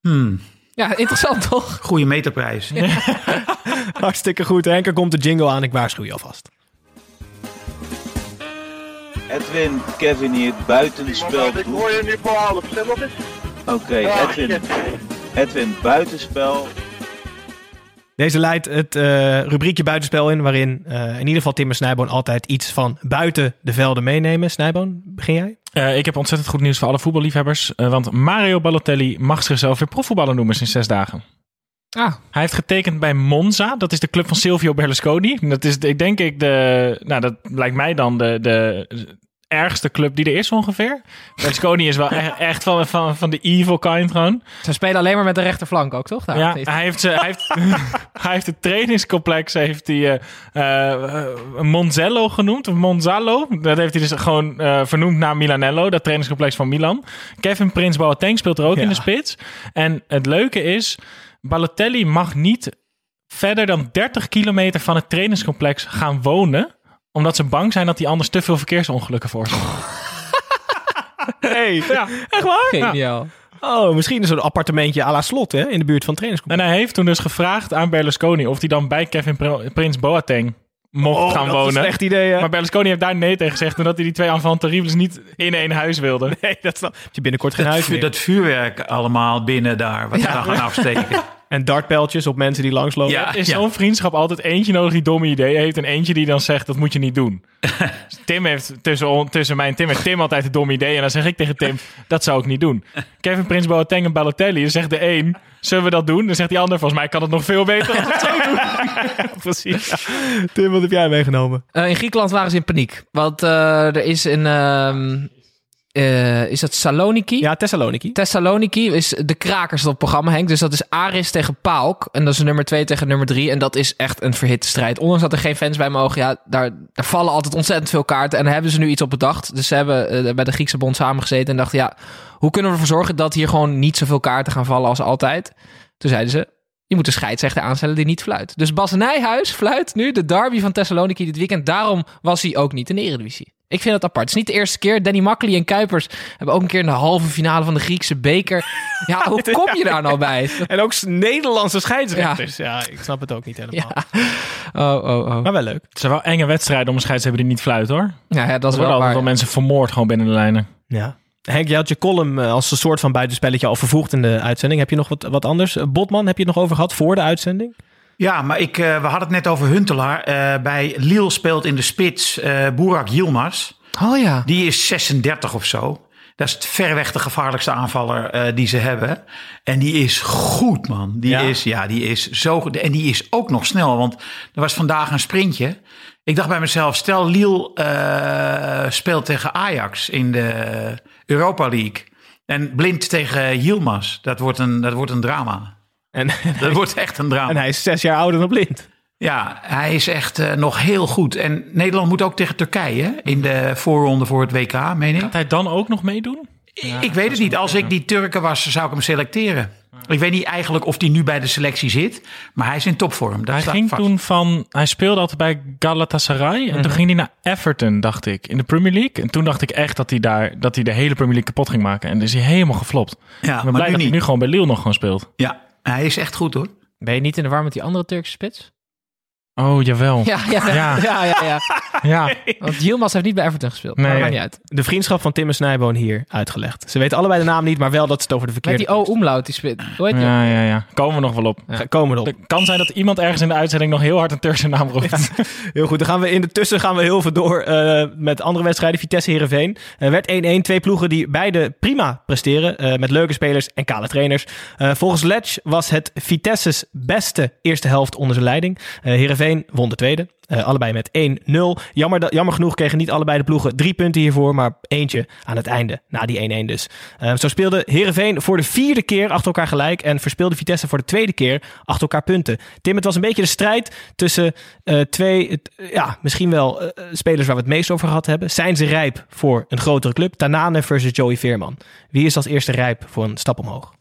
Hmm. Ja, interessant toch? Goede meterprijs. Ja. Hartstikke goed. Henk, er komt de jingle aan. Ik waarschuw je alvast. Edwin, Kevin hier, buitenspel. Ik hoor je nu voor half. Nog eens. Oké, okay, Edwin. Edwin, buitenspel. Deze leidt het uh, rubriekje buitenspel in, waarin uh, in ieder geval Tim en Snijboon altijd iets van buiten de velden meenemen. Snijboon, begin jij? Uh, ik heb ontzettend goed nieuws voor alle voetballiefhebbers. want Mario Balotelli mag zichzelf weer profvoetballer noemen sinds zes dagen. Ah. Hij heeft getekend bij Monza. Dat is de club van Silvio Berlusconi. Dat is, ik denk ik, de. Nou, dat lijkt mij dan de, de ergste club die er is ongeveer. Berlusconi is wel echt, echt van, van, van de evil kind gewoon. Ze spelen alleen maar met de rechterflank ook, toch? Daar ja, hij heeft, hij, heeft, hij heeft het trainingscomplex heeft hij, uh, uh, Monzello genoemd, of Monzallo. Dat heeft hij dus gewoon uh, vernoemd naar Milanello, dat trainingscomplex van Milan. Kevin Prins Boateng speelt er ook ja. in de spits. En het leuke is, Balotelli mag niet verder dan 30 kilometer van het trainingscomplex gaan wonen omdat ze bang zijn dat hij anders te veel verkeersongelukken veroorzaakt. hey, Ja. echt waar? Geniaal. Oh, misschien zo'n appartementje à la slot, hè? In de buurt van trainingscomplex. En hij heeft toen dus gevraagd aan Berlusconi of hij dan bij Kevin Pr- Prins Boateng mocht Oh, gaan dat is wonen. een slecht idee, hè? Maar Berlusconi heeft daar nee tegen gezegd omdat hij die twee terribles niet in één huis wilde. Nee, dat snap heb je binnenkort geen Dat, huis meer. dat vuurwerk allemaal binnen daar, wat ze dan gaan afsteken. En dartpijltjes op mensen die langslopen. Ja. Is zo'n vriendschap altijd eentje nodig die domme ideeën heeft en eentje die dan zegt dat moet je niet doen. Tim heeft tussen, on- tussen mij en Tim heeft Tim altijd een domme idee en dan zeg ik tegen Tim dat zou ik niet doen. Kevin Prins Boateng en Balotelli, dan zegt de een zullen we dat doen? Dan zegt die ander volgens mij kan het nog veel beter als het zo doen. Precies. Tim, wat heb jij meegenomen? Eh, in Griekenland waren ze in paniek. Want eh, er is een... eh, is dat Saloniki? Ja, Thessaloniki. Thessaloniki is de krakers op het programma, Henk. Dus dat is Aris tegen Pauk. En dat is nummer 2 tegen nummer 3. En dat is echt een verhitte strijd. Ondanks dat er geen fans bij mogen. Ja, daar, daar vallen altijd ontzettend veel kaarten. En daar hebben ze nu iets op bedacht. Dus ze hebben eh, bij de Griekse bond samengezeten. En dachten, ja, hoe kunnen we ervoor zorgen dat hier gewoon niet zoveel kaarten gaan vallen als altijd? Toen zeiden ze, je moet een scheidsrechter aanstellen die niet fluit. Dus Bas Nijhuis fluit nu de derby van Thessaloniki dit weekend. Daarom was hij ook niet in de Eredivisie. Ik vind het apart. Het is niet de eerste keer. Danny Makkely en Kuipers hebben ook een keer in de halve finale van de Griekse beker. Ja, hoe kom je daar nou bij? En ook Nederlandse scheidsrechters. Ja. ik snap het ook niet helemaal. Oh, oh, oh. Maar wel leuk. Het zijn wel enge wedstrijden om een scheidsrechter die niet fluit hoor. Ja, ja dat Er is worden wel waar. wel mensen vermoord gewoon binnen de lijnen. Ja. Henk, jij had je column eh, als een soort van buitenspelletje al vervoegd in de uitzending. Heb je nog wat, wat anders? Eh, Botman, heb je het nog over gehad voor de uitzending? Ja, maar ik, eh, we hadden het net over Huntelaar. Eh, bij Lille speelt in de spits eh Burak Yilmaz. Oh ja. Die is 36 of zo. Dat is het verreweg de gevaarlijkste aanvaller die ze hebben. En die is goed, man. Die Ja? is, ja, die is zo goed. En die is ook nog snel, want er was vandaag een sprintje. Ik dacht bij mezelf, stel Lille speelt tegen Ajax in de Europa League. En blind tegen Yilmaz. Dat wordt een, dat wordt een drama. En, Dat wordt echt een drama. en hij is zes jaar ouder dan blind. Ja, hij is echt eh, nog heel goed. En Nederland moet ook tegen Turkije hè, in de voorronde voor het WK, meen ik. Gaat hij dan ook nog meedoen? ik weet het niet. Als ik die Turken was, zou ik hem selecteren. Ik weet niet eigenlijk of hij nu bij de selectie zit. Maar hij is in topvorm. Dat Hij staat ging vast. toen van, hij speelde altijd bij Galatasaray en toen ging hij naar Everton, dacht ik, in de Premier League. En toen dacht ik echt dat hij daar, dat hij de hele Premier League kapot ging maken. En dan is hij helemaal geflopt. Ja, ik ben maar blij nu dat hij nu gewoon bij Lille nog gewoon speelt. Ja, hij is echt goed hoor. Ben je niet in de war met die andere Turkse spits? Oh, jawel. Ja, ja, ja. Ja. ja, ja, ja. Ja. Want Yilmaz heeft niet bij Everton gespeeld. Nee. Maar dat maakt niet uit. De vriendschap van Tim en Snijboon hier uitgelegd. Ze weten allebei de naam niet, maar wel dat ze het over de Met verkeerde... die O-umlaut, die spits. Hoe heet die? Ja, ja, ja. Komen we nog wel op. Komen erop. Het kan zijn dat iemand ergens in de uitzending nog heel hard een Turkse naam roept. Heel goed, dan gaan we in de tussen gaan we heel veel door eh, met andere wedstrijden. Vitesse Herenveen werd 1-1. Twee ploegen die beide prima presteren. eh, met leuke spelers en kale trainers. Eh, volgens Letch was het Vitesse's beste eerste helft onder zijn leiding. Eh Herenveen won de tweede. Eh, allebei met 1-0. Jammer, dat- jammer genoeg kregen niet allebei de ploegen drie punten hiervoor. Maar eentje aan het einde, na die 1-1 dus. Eh, zo speelde Herenveen voor de vierde keer achter elkaar gelijk. En verspeelde Vitesse voor de tweede keer achter elkaar punten. Tim, het was een beetje de strijd tussen eh, twee, ja, misschien wel eh, spelers waar we het meest over gehad hebben. Zijn ze rijp voor een grotere club? Tanane versus Joey Veerman. Wie is als eerste rijp voor een stap omhoog?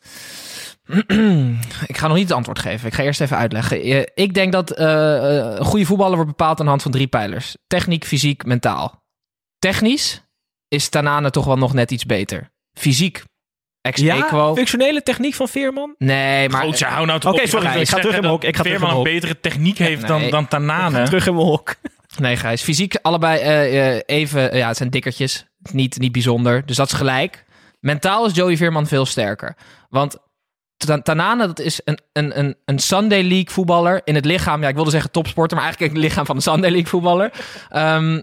Ik ga nog niet het antwoord geven. Ik ga eerst even uitleggen. Ik denk dat eh, eh, een goede voetballer wordt bepaald aan de hand van drie pijlers. Techniek, fysiek, mentaal. Technisch is Tanane toch wel nog net iets beter. Fysiek, ex equo. functionele techniek van Veerman? Nee, maar... Gootje, hou nou toch Oké, op. sorry, ik ga terug in mijn hok, ik ga terug in Veerman een betere techniek heeft Nee. dan, dan Tanane. Terug in mijn hok. Nee, Gijs. Fysiek allebei eh, even... ja, het zijn dikkertjes. Niet, niet bijzonder. Dus dat is gelijk. Mentaal is Joey Veerman veel sterker. Want Tanane, dat is een, een, een, een Sunday League voetballer. In het lichaam, ja, ik wilde zeggen topsporter... maar eigenlijk in het lichaam van een Sunday League voetballer. Ehm,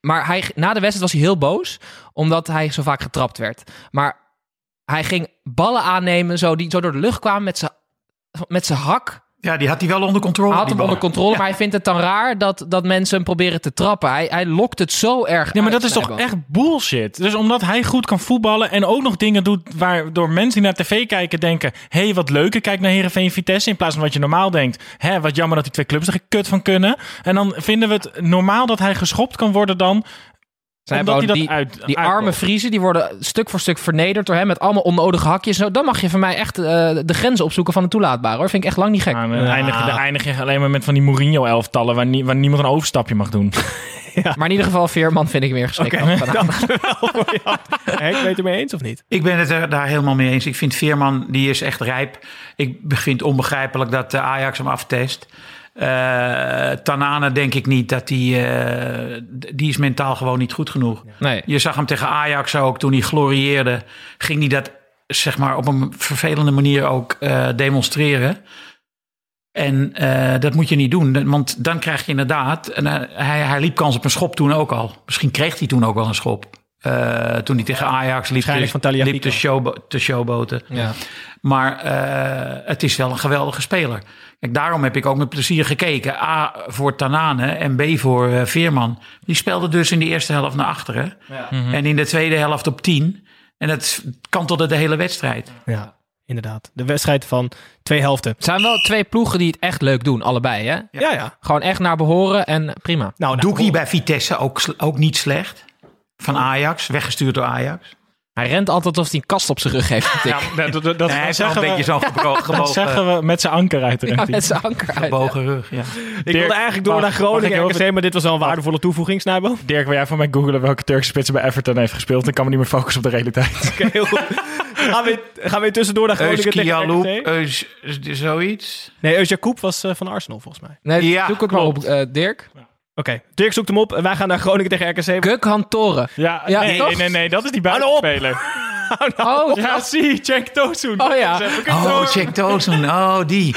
maar hij, na de wedstrijd was hij heel boos... omdat hij zo vaak getrapt werd. Maar hij ging ballen aannemen... zo, die zo door de lucht kwamen met zijn met zijn hak... Ja, die had hij wel onder controle. Hij had hem onder controle, maar hij vindt het dan raar dat, dat mensen hem proberen te trappen. Hij, hij lokt het zo erg Nee, maar uit, dat is toch echt bullshit. Dus omdat hij goed kan voetballen en ook nog dingen doet waardoor mensen die naar tv kijken denken: hé, hey, wat leuk, ik kijk naar Herenveen Vitesse. In plaats van wat je normaal denkt: hè, wat jammer dat die twee clubs er kut van kunnen. En dan vinden we het normaal dat hij geschopt kan worden dan. Snijboom, omdat die, uit, die arme Friesen, die worden stuk voor stuk vernederd door hem met allemaal onnodige hakjes. Zo, dan mag je van mij echt eh, de grenzen opzoeken van het toelaatbare hoor. Vind ik echt lang niet gek. Ja, dan eindig, dan eindig je alleen maar met van die Mourinho-elftallen waar, nie- waar niemand een overstapje mag doen. Maar in ieder geval, Veerman vind ik meer geschikt. Dankjewel voor. Henk, ben je het ermee eens of niet? Ik ben het er daar helemaal mee eens. Ik vind Veerman, die is echt rijp. Ik vind het onbegrijpelijk dat eh, Ajax hem aftest. Eh Tanane denk ik niet dat die... eh, die is mentaal gewoon niet goed genoeg. Nee. Je zag hem tegen Ajax ook, toen hij glorieerde... ging hij dat zeg maar op een vervelende manier ook eh, demonstreren. En dat moet je niet doen, want dan krijg je inderdaad... En, hij, hij liep kans op een schop toen ook al. Misschien kreeg hij toen ook wel een schop. Toen hij tegen Ajax liep, liep te, showbo te showboten. Ja. Maar eh, het is wel een geweldige speler. Kijk, daarom heb ik ook met plezier gekeken. A voor Tanane en B voor eh, Veerman. Die speelde dus in de eerste helft naar achteren. En in de tweede helft op 10. En dat kan tot de hele wedstrijd. Ja, inderdaad. De wedstrijd van twee helften. Het zijn wel twee ploegen die het echt leuk doen, allebei. Hè? Ja, ja. Gewoon echt naar behoren en prima. Nou, Doekie bij Vitesse ook, ook niet slecht. Van Ajax, weggestuurd door Ajax. Hij rent altijd alsof hij een kast op zijn rug heeft. Ja, dat, dat, dat, Nee, hij is wel een zeggen beetje we, zo'n gebro- dat gebogen, zeggen we met zijn anker uit. Ja, met zijn anker uit. gebogen rug. Ja. Ik wilde eigenlijk door mag- naar ik Groningen RKC, even- maar dit was wel een waardevolle toevoeging, Snijbo. Dirk, wil jij van mij googlen welke Turkse spitsen bij Everton heeft gespeeld? Ik kan me niet meer focussen op de realiteit. Oké, heel goed. Gaan we, gaan we tussendoor naar Groningen tegen RKC? Eus, zoiets. Nee, Eusja Koep was eh, van Arsenal volgens mij. Nee, Ja, zoek het maar op, eh, Dirk. Oké, Dirk zoekt hem op. en Wij gaan naar Groningen tegen RKC. Gukhan Toren. Ja, Ja, nee, toch? nee, nee, nee, dat is die Hou nou op. buitenspeler. Oh, Ja, zie, Cenk Tosun. Oh ja. Oh, Jack Tozen. Oh, die.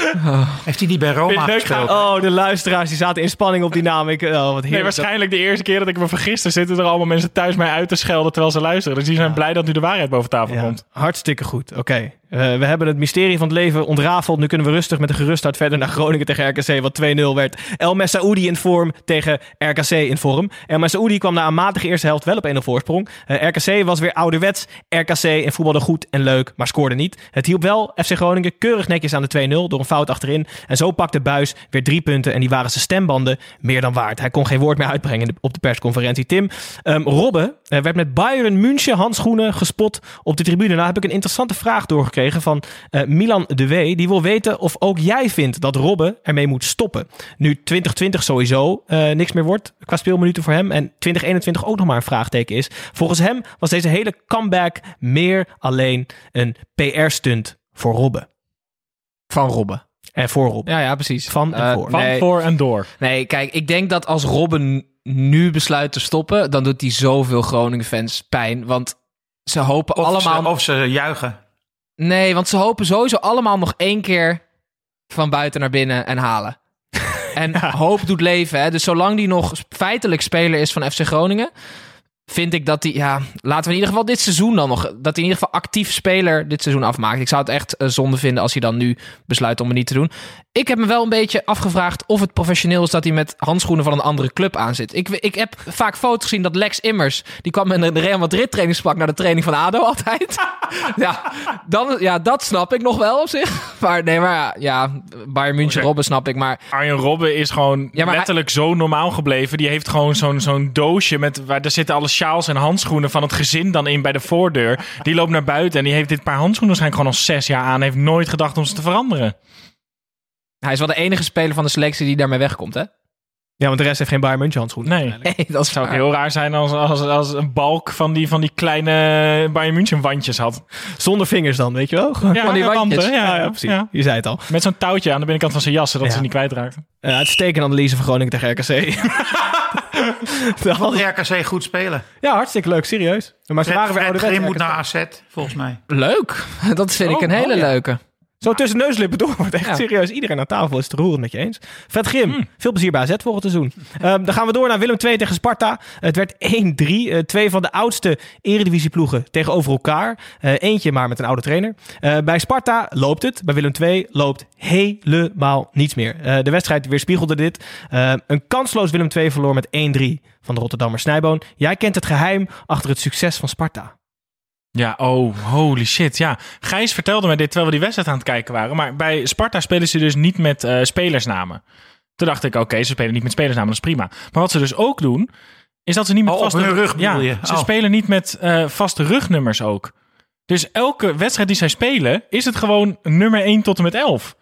Heeft hij die bij Roma gespeeld? Oh, de luisteraars die zaten in spanning op die naam. Ik, oh, wat heerlijk. Nee, waarschijnlijk de eerste keer dat ik me vergis, er zitten er allemaal mensen thuis mij uit te schelden terwijl ze luisteren. Dus die zijn blij dat nu de waarheid boven tafel Ja, komt. hartstikke goed. Oké. Eh, we hebben het mysterie van het leven ontrafeld. Nu kunnen we rustig met een gerustheid verder naar Groningen tegen RKC, wat 2-0 werd. El Messaoudi in vorm tegen RKC in vorm. El Messaoudi kwam na een matige eerste helft wel op 1-0 voorsprong. Eh, RKC was weer ouderwets. RKC en voetbalde goed en leuk, maar scoorde niet. Het hielp wel FC Groningen keurig netjes aan de 2-0 door een fout achterin. En zo pakte Buis weer drie punten en die waren zijn stembanden meer dan waard. Hij kon geen woord meer uitbrengen op de persconferentie. Tim, ehm Robbe eh, werd met Bayern München handschoenen gespot op de tribune. Nou heb ik een interessante vraag doorgekregen van eh, Milan de W. Die wil weten of ook jij vindt dat Robbe ermee moet stoppen. Nu 2020 sowieso eh, niks meer wordt qua speelminuten voor hem. En 2021 ook nog maar een vraagteken is. Volgens hem was deze hele comeback meer alleen een PR-stunt voor Robbe. van Robben. En voor Robbe. Ja, ja, precies. Van en Eh, voor. Van nee, voor en door. nee, kijk, ik denk dat als Robben nu besluit te stoppen, dan doet hij zoveel Groningen-fans pijn. Want ze hopen Of, allemaal... ze, of ze juichen. Nee, want ze hopen sowieso allemaal nog één keer van buiten naar binnen en halen. En hoop doet leven. Hè? Dus zolang die nog feitelijk speler is van FC Groningen, vind ik dat hij, ja, laten we in ieder geval dit seizoen dan nog, dat hij in ieder geval actief speler dit seizoen afmaakt. Ik zou het echt eh, zonde vinden als hij dan nu besluit om het niet te doen. Ik heb me wel een beetje afgevraagd of het professioneel is dat hij met handschoenen van een andere club aanzit. Ik, ik heb vaak foto's gezien dat Lex Immers, die kwam in de Real Madrid trainingspak naar de training van ADO altijd. ja, dan, ja, dat snap ik nog wel op zich. Maar nee, maar ja, ja Bayern München, Robben snap ik. Maar Arjen Robben is gewoon Ja, maar letterlijk zo normaal gebleven. Die heeft gewoon zo'n zo'n doosje met waar daar zitten alle sjaals en handschoenen van het gezin dan in bij de voordeur. Die loopt naar buiten en die heeft dit paar handschoenen waarschijnlijk gewoon al zes jaar aan. Heeft nooit gedacht om ze te veranderen. hij is wel de enige speler van de selectie die daarmee wegkomt, hè? Ja, want de rest heeft geen Bayern München handschoenen. Nee. Nee, dat zou ook heel raar zijn als, als, als een balk van die, van die kleine Bayern München wandjes had. Zonder vingers dan, weet je wel? Gewoon- Ja, Van die ja, wandjes. Ja, ja, ja, precies. ja. Je zei het al. Met zo'n touwtje aan de binnenkant van zijn jas, zodat Ja. ze niet kwijtraakten. Uh, uitstekende analyse van Groningen tegen RKC. Wat RKC goed spelen. ja, hartstikke leuk, serieus. Maar ze Fred, waren weer Fred ouderwets. Grim moet naar AZ, volgens mij. Leuk. Dat vind ik Oh, een hele oh, ja. leuke. Zo tussen neuslippen door wordt echt Ja. serieus. Iedereen aan tafel is het roerend met je eens. Fred Grim, Hmm. veel plezier bij AZ volgend seizoen. Ehm, dan gaan we door naar Willem II tegen Sparta. Het werd 1-3. Eh, twee van de oudste eredivisieploegen tegenover elkaar. Eh, eentje maar met een oude trainer. Eh, bij Sparta loopt het. Bij Willem II loopt helemaal niets meer. De wedstrijd weerspiegelde dit. Een kansloos Willem II verloor met 1-3 van de Rotterdammer Snijboon. Jij kent het geheim achter het succes van Sparta. Ja, oh, holy shit. Ja, Gijs vertelde me dit terwijl we die wedstrijd aan het kijken waren. Maar bij Sparta spelen ze dus niet met eh, spelersnamen. Toen dacht ik, oké, ze spelen niet met spelersnamen, dat is prima. Maar wat ze dus ook doen, is dat ze niet met Oh, op vaste... hun rug ja, je? ze Oh. spelen niet met eh, vaste rugnummers ook. Dus elke wedstrijd die zij spelen, is het gewoon nummer 1 tot en met 11.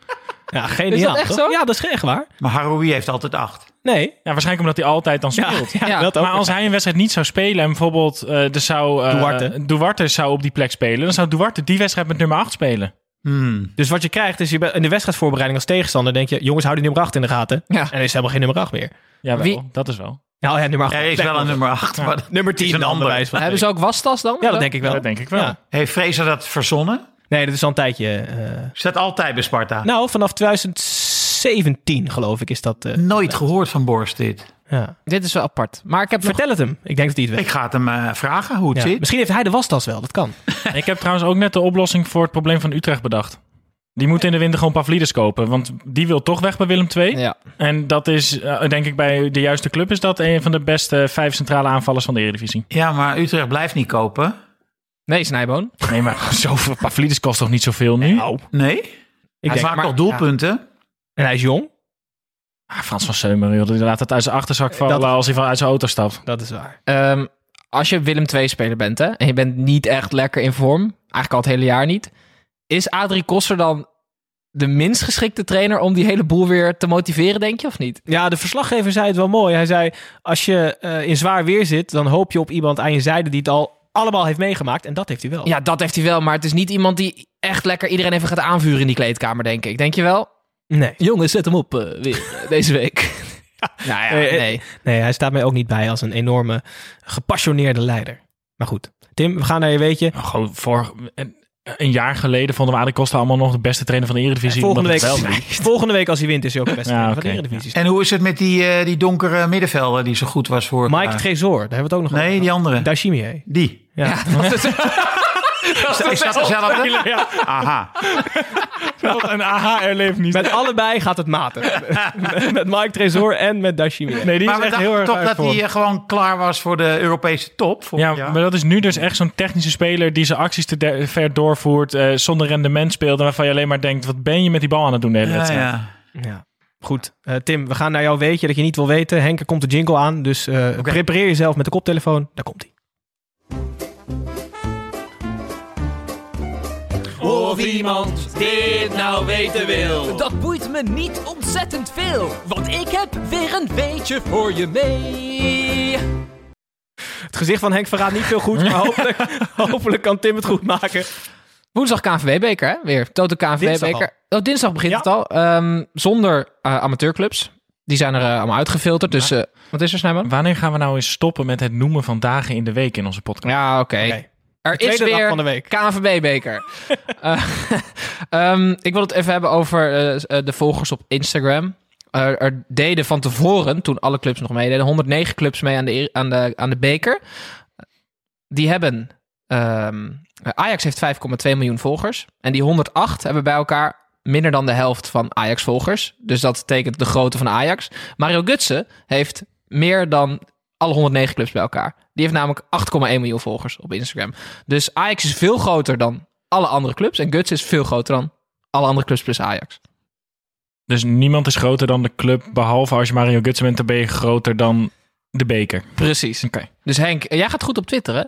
Ja, geniaal. Is dat echt toch? zo? Ja, dat is echt waar. Maar Haroui heeft altijd acht. Nee. Ja, waarschijnlijk omdat hij altijd dan speelt. ja, Ja, dat ook. Maar als hij een wedstrijd niet zou spelen en bijvoorbeeld eh er zou, eh, Duarte. Duarte zou op die plek spelen, dan zou Duarte die wedstrijd met nummer 8 spelen. Hmm. Dus wat je krijgt is, je in de wedstrijdvoorbereiding als tegenstander denk je, jongens, hou die nummer 8 in de gaten. Ja. En er is helemaal geen nummer 8 meer. Ja, wel, Wie- dat is wel. Ja, ja nummer 8. Hij is wel een nummer acht. Maar Nummer 10 is een ander. Hebben ze ook wastas dan? Ja, dat denk ik wel. Dat denk ik wel. Ja. Heeft Fraser dat verzonnen? Nee, dat is al een tijdje. eh, Staat altijd bij Sparta. nou, vanaf 2017 geloof ik is dat. eh, Nooit gehoord van Borst dit. ja. Dit is wel apart. Maar ik heb nog... Vertel het hem. Ik denk dat hij het weet. Ik ga het hem eh, vragen hoe het Ja. zit. Misschien heeft hij de wastas wel, dat kan. Ik heb trouwens ook net de oplossing voor het probleem van Utrecht bedacht. Die moet in de winter gewoon Pavlidis kopen, want die wil toch weg bij Willem II. Ja. En dat is, denk ik, bij de juiste club is dat een van de beste vijf centrale aanvallers van de Eredivisie. Ja, maar Utrecht blijft niet kopen. Nee, Snijboon. Nee, maar zoveel, Pavlidis kost toch niet zoveel nu? Nou, Nee? ik Hij denk, maakt maar- al doelpunten. en hij is jong. Ah, Frans van Seumer, joh, die laat het uit zijn achterzak vallen Dat- als hij van uit zijn auto stapt. Dat is waar. Ehm, als je Willem II-speler bent hè, en je bent niet echt lekker in vorm, eigenlijk al het hele jaar niet, is Adrie Koster dan de minst geschikte trainer om die hele boel weer te motiveren, denk je, of niet? Ja, de verslaggever zei het wel mooi. Hij zei, als je eh, in zwaar weer zit, dan hoop je op iemand aan je zijde die het al allemaal heeft meegemaakt. En dat heeft hij wel. Ja, dat heeft hij wel, maar het is niet iemand die echt lekker iedereen even gaat aanvuren in die kleedkamer, denk ik. Denk je wel? Nee. Jongens, zet hem op eh, weer eh, deze week. Nou ja, Nee, eh, nee. Nee, hij staat mij ook niet bij als een enorme gepassioneerde leider. Maar goed, Tim, we gaan naar je weetje. Nou, gewoon voor een, jaar geleden vonden we Costa allemaal nog de beste trainer van de Eredivisie. Volgende week, volgende week als hij wint is hij ook de beste Ja, trainer van de Eredivisie. En hoe is het met die, eh, die donkere middenvelder die zo goed was voor... Mike Tresor, daar hebben we het ook nog Nee, over. die andere. Dashimier. Die. Ja. Is, is dat dezelfde? Aha. Een aha, er leeft niet. Met allebei gaat het maten. met, Mike Tresor en met Dashimier. Nee, die Maar is we echt heel dachten erg toch dat hij eh, gewoon klaar was voor de Europese top. Ja, jaar? maar dat is nu dus echt zo'n technische speler die zijn acties te ver doorvoert, eh, zonder rendement speelt en waarvan je alleen maar denkt, wat ben je met die bal aan het doen de hele ja, wedstrijd? ja. Ja. Goed, Eh, Tim, we gaan naar jouw weetje dat je niet wil weten. Henk, er komt de jingle aan, dus eh, prepareer jezelf met de koptelefoon. Daar komt hij. Of iemand dit nou weten wil. Dat boeit me niet ontzettend veel, want ik heb weer een weetje voor je mee. Het gezicht van Henk verraadt niet veel goed, maar hopelijk, hopelijk kan Tim het goed maken. Woensdag KNVB-beker, hè? Weer. Dinsdag KNVB-beker. Oh, dinsdag begint het al. Ehm, zonder eh, amateurclubs. Die zijn er eh, allemaal uitgefilterd. Dus eh, wat is er, Snijman? Wanneer gaan we nou eens stoppen met het noemen van dagen in de week in onze podcast? Ja, oké. Oké. Er De is weer van de week. KNVB-beker. Eh, ehm, ik wil het even hebben over eh, eh, de volgers op Instagram. Er, er deden van tevoren, toen alle clubs nog meededen, 109 clubs mee aan de, aan de, aan de beker. Die hebben... ehm, Ajax heeft 5,2 miljoen volgers. En die 108 hebben bij elkaar minder dan de helft van Ajax-volgers. Dus dat betekent de grootte van Ajax. Mario Gutsen heeft meer dan alle 109 clubs bij elkaar. Die heeft namelijk 8,1 miljoen volgers op Instagram. Dus Ajax is veel groter dan alle andere clubs. En Gutsen is veel groter dan alle andere clubs plus Ajax. Dus niemand is groter dan de club, behalve als je Mario Gutsen bent, dan ben je groter dan de beker. Precies. Oké. Dus Henk, jij gaat goed op Twitter, hè?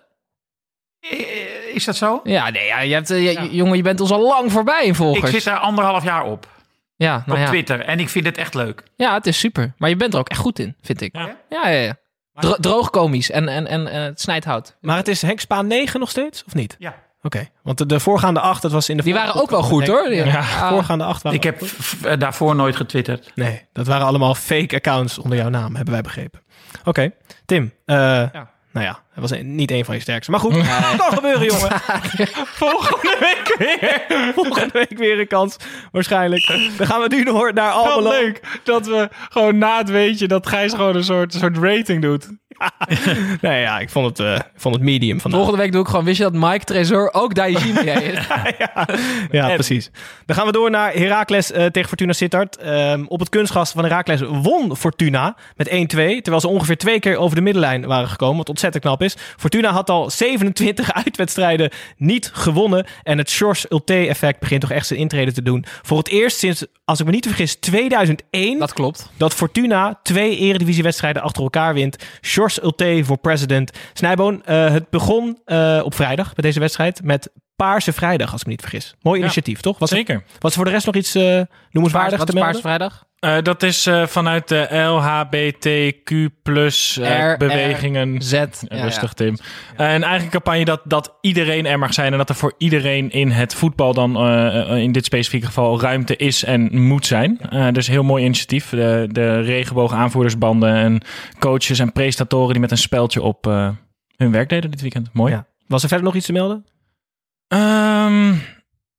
Eh, Is dat zo? Ja, nee, ja, je hebt, eh, jongen, je bent ons al lang voorbij in Ik volgers. zit daar anderhalf jaar op. ja, nou op ja. Twitter. En ik vind het echt leuk. ja, het is super. Maar je bent er ook echt goed in, vind ik. Ja. Ja, ja, ja. Dro- droog komisch en, en, en, en het snijdt hout. Maar het is Henk Spaan 9 nog steeds, of niet? Ja. Oké, want de, de voorgaande acht, dat was in de Die waren ook wel goed, hoor. Ja. Ja, de voorgaande acht waren Ik heb eh, daarvoor nooit getwitterd. Nee, dat waren allemaal fake accounts onder jouw naam, hebben wij begrepen. Oké, Tim. eh, Nou ja, dat was een- niet een van je sterkste. Maar goed, het kan gebeuren, jongen. Volgende week weer. Volgende week weer een kans, waarschijnlijk. Dan gaan we nu door naar Wel Almelo. leuk dat we gewoon na het weetje dat Gijs gewoon een soort, soort rating doet. Nee, ja, ik vond het, ik vond het medium vandaag. Volgende week doe ik gewoon, wist je dat Mike Tresor ook Daijimi is? Ja, precies. Dan gaan we door naar Heracles eh, tegen Fortuna Sittard. Ehm, op het kunstgras van Heracles won Fortuna met 1-2. Terwijl ze ongeveer twee keer over de middenlijn waren gekomen. Wat ontzettend knap is. Fortuna had al 27 uitwedstrijden niet gewonnen. En het Shores Ulte-effect begint toch echt zijn intrede te doen. Voor het eerst sinds, als ik me niet vergis, 2001... Dat klopt. Dat Fortuna twee eredivisiewedstrijden achter elkaar wint. Shores Ulte voor president. Snijboon, eh, het begon eh, op vrijdag bij deze wedstrijd met Paarse Vrijdag, als ik me niet vergis. Mooi Ja, initiatief, toch? Was er- zeker. was er voor de rest nog iets eh noemenswaardigs Wat te is melden? Paarse Vrijdag? Eh, dat is eh, vanuit de LHBTQ plus R, bewegingen. Z. Ja, Rustig, ja. Tim. Een eigen campagne dat, dat iedereen er mag zijn en dat er voor iedereen in het voetbal dan eh, in dit specifieke geval ruimte is en moet zijn. Eh, dus heel mooi initiatief. De, de regenboog aanvoerdersbanden en coaches en presentatoren die met een speldje op eh, hun werk deden dit weekend. Mooi. Ja. Was er verder nog iets te melden? Ehm,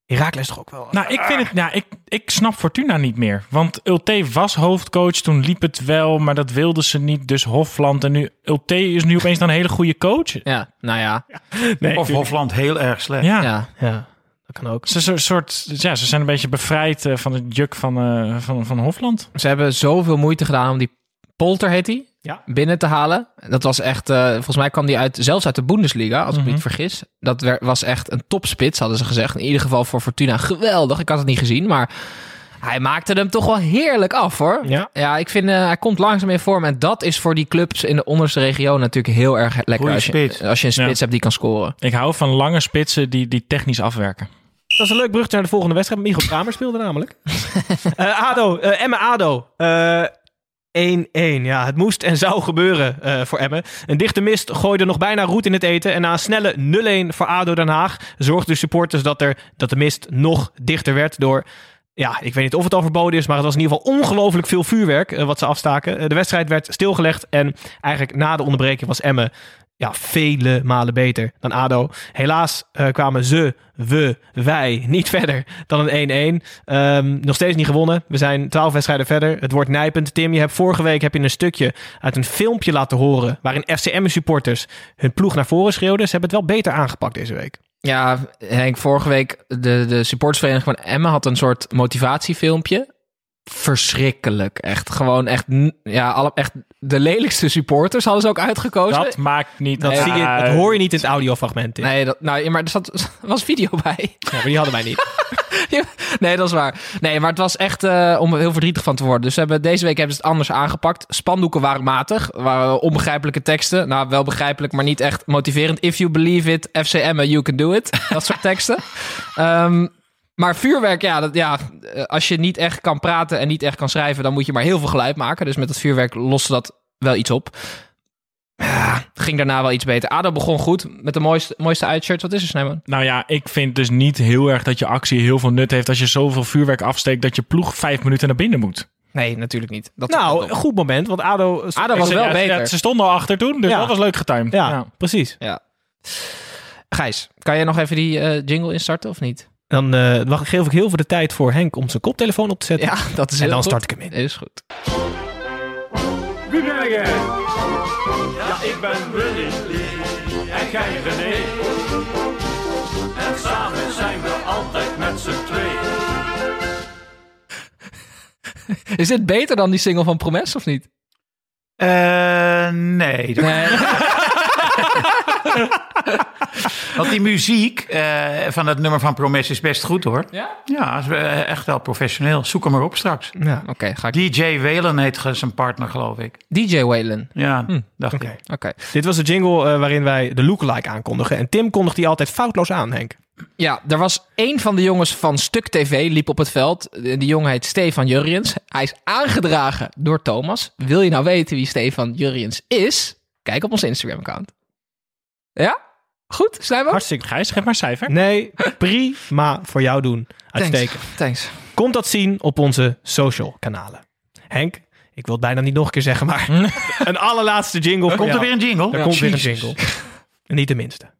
Herakles toch ook wel? nou, ik vind het. Nou, ik, ik snap Fortuna niet meer. Want Ulte was hoofdcoach. Toen liep het wel, maar dat wilden ze niet. Dus Hofland. En nu. Ulte is nu opeens dan een hele goede coach. Ja, nou ja. Nee, Of Hofland heel erg slecht. Ja. ja. Ja, dat kan ook. Ze, ze, soort, ja, ze zijn een beetje bevrijd eh, van het juk van, eh, van, van Hofland. Ze hebben zoveel moeite gedaan om die Polter, heet hij, Ja. binnen te halen. Dat was echt, eh, volgens mij kwam die uit, zelfs uit de Bundesliga, als ik me Mhm. niet vergis. Dat was echt een topspits, hadden ze gezegd. In ieder geval voor Fortuna geweldig. Ik had het niet gezien, maar hij maakte hem toch wel heerlijk af, hoor. Ja. Ja, ik vind, eh, hij komt langzaam in vorm. En dat is voor die clubs in de onderste regio natuurlijk heel erg lekker. Goeie Als je, spits. als je een spits Ja. hebt die kan scoren. Ik hou van lange spitsen die, die technisch afwerken. Dat is een leuk brugje naar de volgende wedstrijd. Michel Kramer speelde namelijk. Eh, Ado, eh Emme Ado. Eh, 1-1. Ja, het moest en zou gebeuren eh, voor Emmen. Een dichte mist gooide nog bijna roet in het eten. En na een snelle 0-1 voor ADO Den Haag zorgden de supporters dat, er, dat de mist nog dichter werd door... Ja, ik weet niet of het al verboden is, maar het was in ieder geval ongelooflijk veel vuurwerk eh, wat ze afstaken. Eh, de wedstrijd werd stilgelegd en eigenlijk na de onderbreking was Emmen ja, vele malen beter dan ADO. Helaas eh, kwamen ze, we, wij niet verder dan een 1-1. Ehm, nog steeds niet gewonnen. We zijn 12 wedstrijden verder. Het wordt nijpend. Tim, je hebt vorige week heb je een stukje uit een filmpje laten horen... waarin FCM-supporters hun ploeg naar voren schreeuwden. Ze hebben het wel beter aangepakt deze week. Ja, Henk, vorige week de, de supportersvereniging van Emmen had een soort motivatiefilmpje. Verschrikkelijk. Echt gewoon echt, ja, alle, echt de lelijkste supporters hadden ze ook uitgekozen. Dat maakt niet Dat, zie je, dat hoor je niet in het audiofragment. Nee, dat, nou, maar er zat, er was video bij. Ja, maar die hadden wij niet. Nee, dat is waar. Nee, maar het was echt eh, om er heel verdrietig van te worden. Dus hebben, deze week hebben ze het anders aangepakt. Spandoeken waren matig. waren onbegrijpelijke teksten. Nou, wel begrijpelijk, maar niet echt motiverend. If you believe it, FCM, you can do it. Dat soort teksten. Ehm, maar vuurwerk, ja, dat, ja, eh, als je niet echt kan praten en niet echt kan schrijven, dan moet je maar heel veel geluid maken. Dus met dat vuurwerk loste dat wel iets op. Ja, ging daarna wel iets beter. Ado begon goed met de mooiste, mooiste uitshirt. Wat is er, Snijman? Nou ja, ik vind dus niet heel erg dat je actie heel veel nut heeft als je zoveel vuurwerk afsteekt dat je ploeg vijf minuten naar binnen moet. Nee, natuurlijk niet. Dat nou, een goed moment, want ADO... ADO was Ze- wel ja, beter. ja, ze stonden al achter toen, dus Ja. dat was leuk getimed. Ja, precies. Ja. Gijs, kan jij nog even die eh, jingle instarten of niet? Dan eh, wacht, geef ik heel veel de tijd voor Henk om zijn koptelefoon op te zetten. Ja, dat is En heel dan goed. start ik hem in. Is goed. Goedemorgen. Ja, ik ben Willy en jij René. En samen zijn we altijd met z'n twee. Is dit beter dan die single van Promes of niet? Eh, nee. Nee. Want die muziek eh, van het nummer van Promes is best goed hoor. Ja? Ja, is eh, echt wel professioneel. Zoek hem maar op straks. Ja. Oké, ga ik. DJ Whalen heet ge- zijn partner, geloof ik. DJ Whalen. Ja, dacht Oké. ik. Oké. Dit was de jingle eh, waarin wij de lookalike aankondigen. En Tim kondigt die altijd foutloos aan, Henk. Ja, er was één van de jongens van Stuk TV liep op het veld. Die jongen heet Stefan Jurriens. Hij is aangedragen door Thomas. Wil je nou weten wie Stefan Jurriens is? Kijk op ons Instagram-account. Ja? Goed, zijn we? Hartstikke Gijs, geef maar een cijfer. Nee, prima voor jou doen. Uitstekend. Thanks. Thanks. Komt dat zien op onze social kanalen. Henk, ik wil het bijna niet nog een keer zeggen, maar een allerlaatste jingle. Komt er weer een jingle? Er Ja, komt weer een jingle. En niet de minste.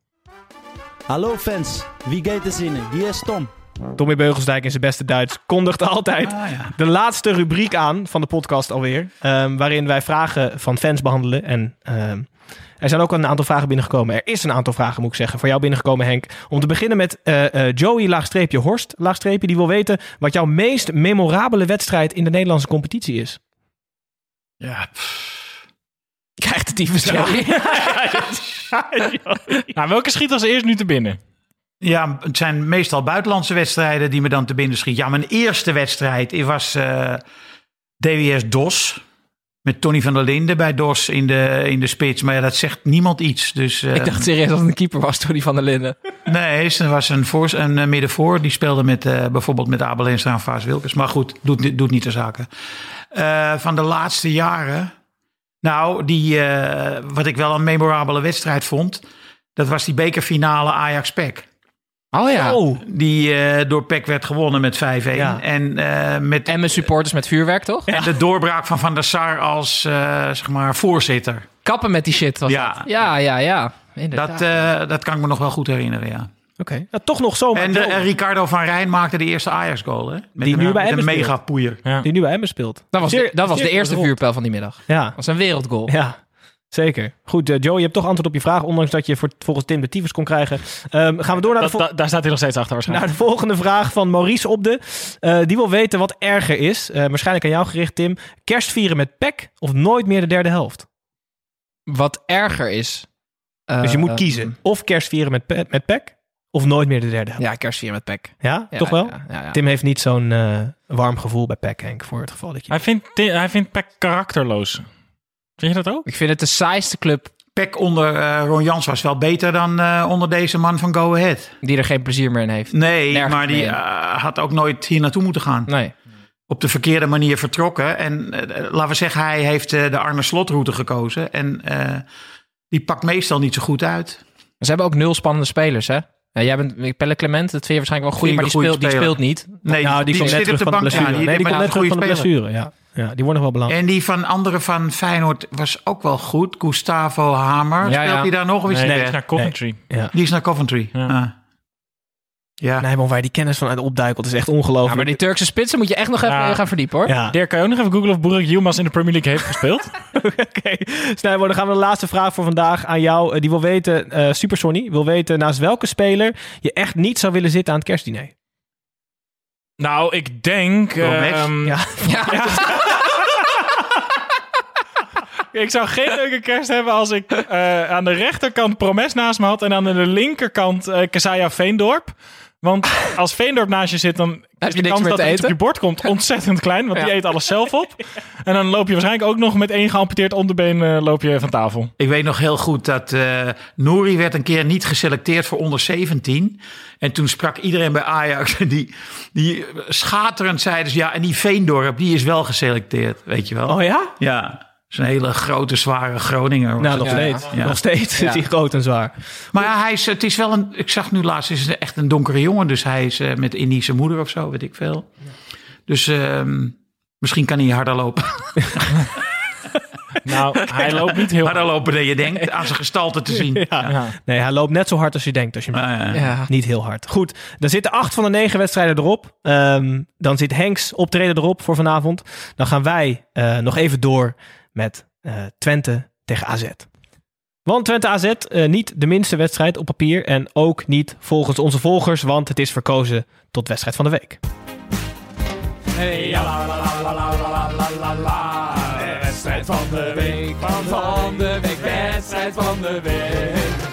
Hallo fans, wie gaat er zinnen? Hier is Tom. Tommy Beugelsdijk in zijn beste Duits kondigt altijd Ah, ja. de laatste rubriek aan van de podcast alweer. ehm, waarin wij vragen van fans behandelen. En ehm, er zijn ook een aantal vragen binnengekomen. Er is een aantal vragen, moet ik zeggen, voor jou binnengekomen, Henk. Om te beginnen met eh, eh, Joey laagstreepje Horst laagstreepje. Die wil weten wat jouw meest memorabele wedstrijd in de Nederlandse competitie is. Ja, Krijgt de tyfus zo. Nou, welke schiet als eerst nu te binnen? Ja, het zijn meestal buitenlandse wedstrijden die me dan te binnen schieten. Ja, mijn eerste wedstrijd was eh, DWS DOS. Met Tony van der Linden bij DOS in de, in de spits. Maar ja, dat zegt niemand iets. Dus, eh, Ik dacht serieus dat het een keeper was, Tony van der Linden. Nee, ze was een, voor, een eh, middenvoor. Die speelde met, bijvoorbeeld met Abel Enstra en Vaas Wilkes. Maar goed, doet, doet niet de zaken. Van de laatste jaren... Nou, die, wat ik wel een memorabele wedstrijd vond... dat was die bekerfinale Ajax-PEC. Oh ja. Die eh, door PEC werd gewonnen met 5-1. En, eh, met, En mijn supporters met vuurwerk, toch? en de doorbraak van Van der Sar als eh, zeg maar voorzitter. Kappen met die shit was Ja. dat. Ja, ja, ja. Inderdaad. Dat, eh, dat kan ik me nog wel goed herinneren, ja. Oké. Nou, toch nog zo. En, de, Ricardo van Rijn maakte de eerste Ajax-goal, hè? Met Die nu bij een mega speelt. poeier. Die nu bij Emmen speelt. dat was, Zeer- de, dat was de eerste rond. vuurpijl van die middag. Ja. Dat was een wereldgoal. Ja, zeker. Goed, eh, Joe, je hebt toch antwoord op je vraag, ondanks dat je voor, volgens Tim de tyfus kon krijgen. Ehm, gaan we door naar de, Dat, vol- da- daar staat hij nog steeds achter naar waarschijnlijk. de volgende vraag van Maurice Opde. Eh die wil weten wat erger is. Eh, waarschijnlijk aan jou gericht, Tim. Kerstvieren met pek of nooit meer de derde helft? Wat erger is... dus je moet kiezen. Of kerstvieren met, pe- met pek of nooit meer de derde helft. Ja, kerstvieren met pek. Ja, Ja, toch wel? ja, ja, ja. Tim heeft niet zo'n eh, warm gevoel bij pek, Henk, voor het geval dat je... Hij vindt, hij vindt Peck karakterloos. Vind je dat ook? Ik vind het de saaiste club Peck onder eh, Ron Jans was wel beter dan eh, onder deze man van Go Ahead. die er geen plezier meer in heeft. Nee, Nergens maar die eh, had ook nooit hier naartoe moeten gaan. Nee. Op de verkeerde manier vertrokken. En laten we zeggen, hij heeft eh, de Arne Slotroute gekozen. En eh, die pakt meestal niet zo goed uit. Ze hebben ook nul spannende spelers, hè? Ja, jij bent Pelle Clement, dat vind je waarschijnlijk wel goed, maar die speelt, die niet. Nee, nou, die, komt net zit terug de van de. Ja, blessure. die, nee, die maar komt net een terug van de goede speler. blessure. Ja. Ja, die wordt nog wel belangrijk. En die van andere van Feyenoord was ook wel goed. Gustavo Hamer. Ja, Speelt ja. hij daar nog? Of is Nee, hij die is naar Coventry. Ja. Die is naar Coventry. Ja. Ah. Ja. Nee, man, waar je die kennis van uit opduikelt is echt ongelooflijk. Ja, maar die Turkse spitsen moet je echt nog even Ja. gaan verdiepen, hoor. Ja. Dirk, kan je ook nog even googlen of Burak Yilmaz in de Premier League heeft gespeeld? Oké, Snijbo, dan gaan we de laatste vraag voor vandaag aan jou. Eh, die wil weten, eh Super Sonny, wil weten naast welke speler je echt niet zou willen zitten aan het kerstdiner. Nou, ik denk... Ehm, Ja. Ja. Ik zou geen leuke kerst hebben als ik eh, aan de rechterkant Promes naast me had en aan de linkerkant eh Kesaja Veendorp. Want als Veendorp naast je zit, dan Heb is je de kans dat er iets op je bord komt ontzettend klein, want die eet alles zelf op. En dan loop je waarschijnlijk ook nog met één geamputeerd onderbeen eh, loop je van tafel. Ik weet nog heel goed dat eh Nouri werd een keer niet geselecteerd voor onder 17. En toen sprak iedereen bij Ajax. En die, die schaterend zeiden ze, ja, en die Veendorp, die is wel geselecteerd. Weet je wel? Oh ja? Ja, zo'n hele grote, zware Groninger. Nou, nog steeds. Ja. Nog steeds Ja. is hij groot en zwaar. Maar ja, hij is, het is wel een, ik zag nu laatst, is het echt een donkere jongen. Dus hij is eh, met Indische moeder of zo, weet ik veel. Dus ehm, misschien kan hij harder lopen. Nou, hij loopt niet heel harder lopen dan je denkt, aan zijn gestalte te zien. Ja. Nee, hij loopt net zo hard als je denkt. Als je. Ja. Niet heel hard. Goed, dan zitten acht van de negen wedstrijden erop. Ehm, dan zit Henks optreden erop voor vanavond. Dan gaan wij eh, nog even door met eh, Twente tegen AZ. Want Twente AZ eh, niet de minste wedstrijd op papier en ook niet volgens onze volgers, want het is verkozen tot wedstrijd van de week. Hey, wedstrijd van de week, van de week, wedstrijd van de week.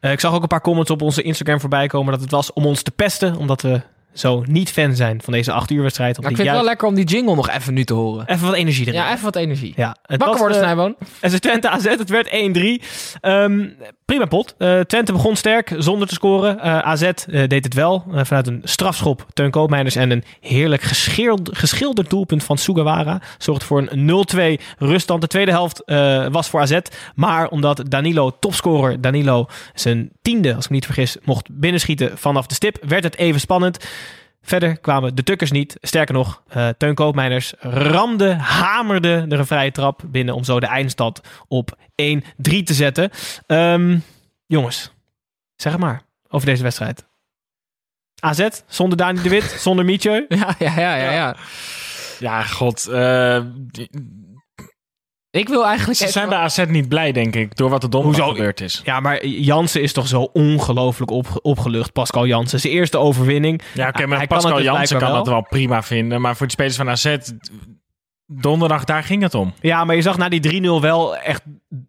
Eh, ik zag ook een paar comments op onze Instagram voorbij komen dat het was om ons te pesten, omdat we zo niet fan zijn van deze acht uur wedstrijd. Ik vind het wel lekker om die jingle nog even nu te horen. Even wat energie erin. Ja, even wat energie. Ja, het worden, eh, Snijboon. Is Twente AZ, het werd 1-3. Ehm, prima pot. Eh, Twente begon sterk, zonder te scoren. Eh, AZ deed het wel, vanuit een strafschop. Teun Koopmeiners en een heerlijk geschild, geschilderd doelpunt van Sugawara. Zorgde voor een 0-2 ruststand. De tweede helft was voor AZ. Maar omdat Danilo, topscorer Danilo, zijn tiende, als ik me niet vergis, mocht binnenschieten vanaf de stip, werd het even spannend. Verder kwamen de tukkers niet. Sterker nog, eh Teun Koopmeiners ramde, hamerde er een vrije trap binnen om zo de eindstand op 1-3 te zetten. Ehm, jongens, zeg het maar over deze wedstrijd. AZ, zonder Dani de Wit, zonder Mietje. Ja, ja, ja, ja. ja. Ja, god. eh, die- Ik wil eigenlijk... ze zijn bij AZ niet blij, denk ik, door wat er donderdag Hoezo? gebeurd is. Ja, maar Jansen is toch zo ongelooflijk op, opgelucht. Pascal Jansen, zijn eerste overwinning. Ja, oké, maar hij Pascal dus Jansen kan dat wel prima vinden. Maar voor de spelers van AZ, donderdag, daar ging het om. Ja, maar je zag na die 3-0 wel echt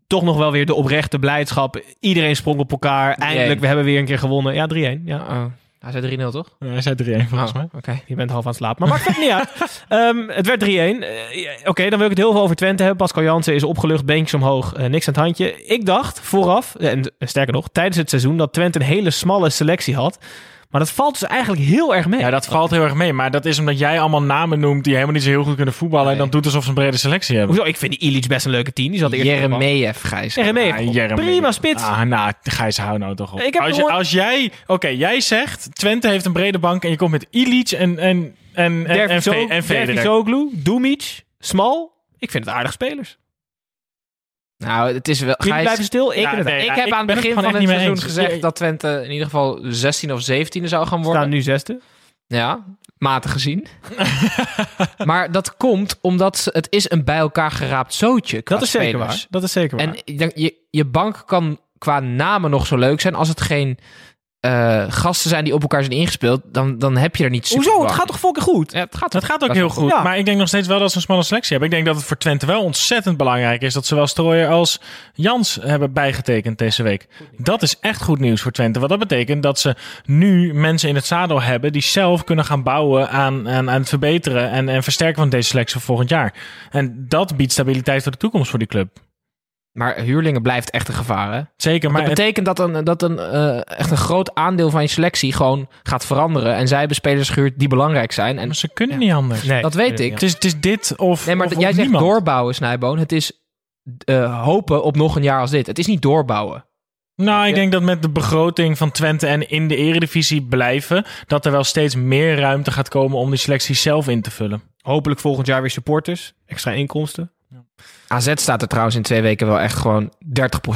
toch nog wel weer de oprechte blijdschap. Iedereen sprong op elkaar. Eindelijk, we hebben weer een keer gewonnen. Ja, 3-1. Ja. Oh. Hij zei 3-0, toch? Hij zei 3-1 volgens Oh, mij. Oké. Je bent half aan het slapen. Maar maakt het niet uit. Ehm, het werd 3-1. Eh, ja, Oké, dan wil ik het heel veel over Twente hebben. Pascal Jansen is opgelucht, beentjes omhoog, eh, niks aan het handje. Ik dacht vooraf, en eh, sterker nog, tijdens het seizoen... dat Twente een hele smalle selectie had. Maar dat valt dus eigenlijk heel erg mee. Ja, dat valt heel erg mee. Maar dat is omdat jij allemaal namen noemt die helemaal niet zo heel goed kunnen voetballen. En dan doet alsof ze een brede selectie hebben. Hoezo? Ik vind die Illich best een leuke team. Die zat eerst. Jeremejeff, Gijs. Jeremejeff. Ah, Jeremy. Prima spits. Ah, nou, Gijs, hou nou toch op. Ik heb als, je- als jij... Oké, jij zegt Twente heeft een brede bank en je komt met Ilic en, en, en, en, en, en Federer. Dervisoglu, Dumic, Smal. Ik vind het aardig spelers. Nou, het is wel... Jullie blijven stil. Ik, Ja, nee, ik ja, heb ik aan het begin van het seizoen eens. gezegd dat Twente in ieder geval 16 of 17 zou gaan worden. staan nu zesde. Ja, matig gezien. maar dat komt omdat het is een bij elkaar geraapt zootje Dat is zeker waar. Dat is zeker waar. En ik je, je bank kan qua namen nog zo leuk zijn. Als het geen eh, gasten zijn die op elkaar zijn ingespeeld, dan, dan heb je er niet super Hoezo? Het gaat toch fucking goed? Ja, het gaat, Het gaat ook heel goed. Ja. Maar ik denk nog steeds wel dat ze een smalle selectie hebben. Ik denk dat het voor Twente wel ontzettend belangrijk is dat zowel Strooier als Jans hebben bijgetekend deze week. Dat is echt goed nieuws voor Twente. Want dat betekent dat ze nu mensen in het zadel hebben die zelf kunnen gaan bouwen aan, aan, aan het verbeteren en, en versterken van deze selectie voor volgend jaar. En dat biedt stabiliteit voor de toekomst voor die club. Maar huurlingen blijft echt een gevaar, hè? Zeker, Maar dat betekent dat een, dat een eh, echt een groot aandeel van je selectie gewoon gaat veranderen. En zij hebben spelers gehuurd die belangrijk zijn. En maar ze kunnen niet anders. Nee. dat weet ik. Het, is, het is dit of, Nee, maar of, jij zegt niemand. doorbouwen, Snijboon. Het is eh, hopen op nog een jaar als dit. Het is niet doorbouwen. Nou, ik denk dat met de begroting van Twente en in de eredivisie blijven, dat er wel steeds meer ruimte gaat komen om die selectie zelf in te vullen. Hopelijk volgend jaar weer supporters. Extra inkomsten. AZ staat er trouwens in twee weken wel echt gewoon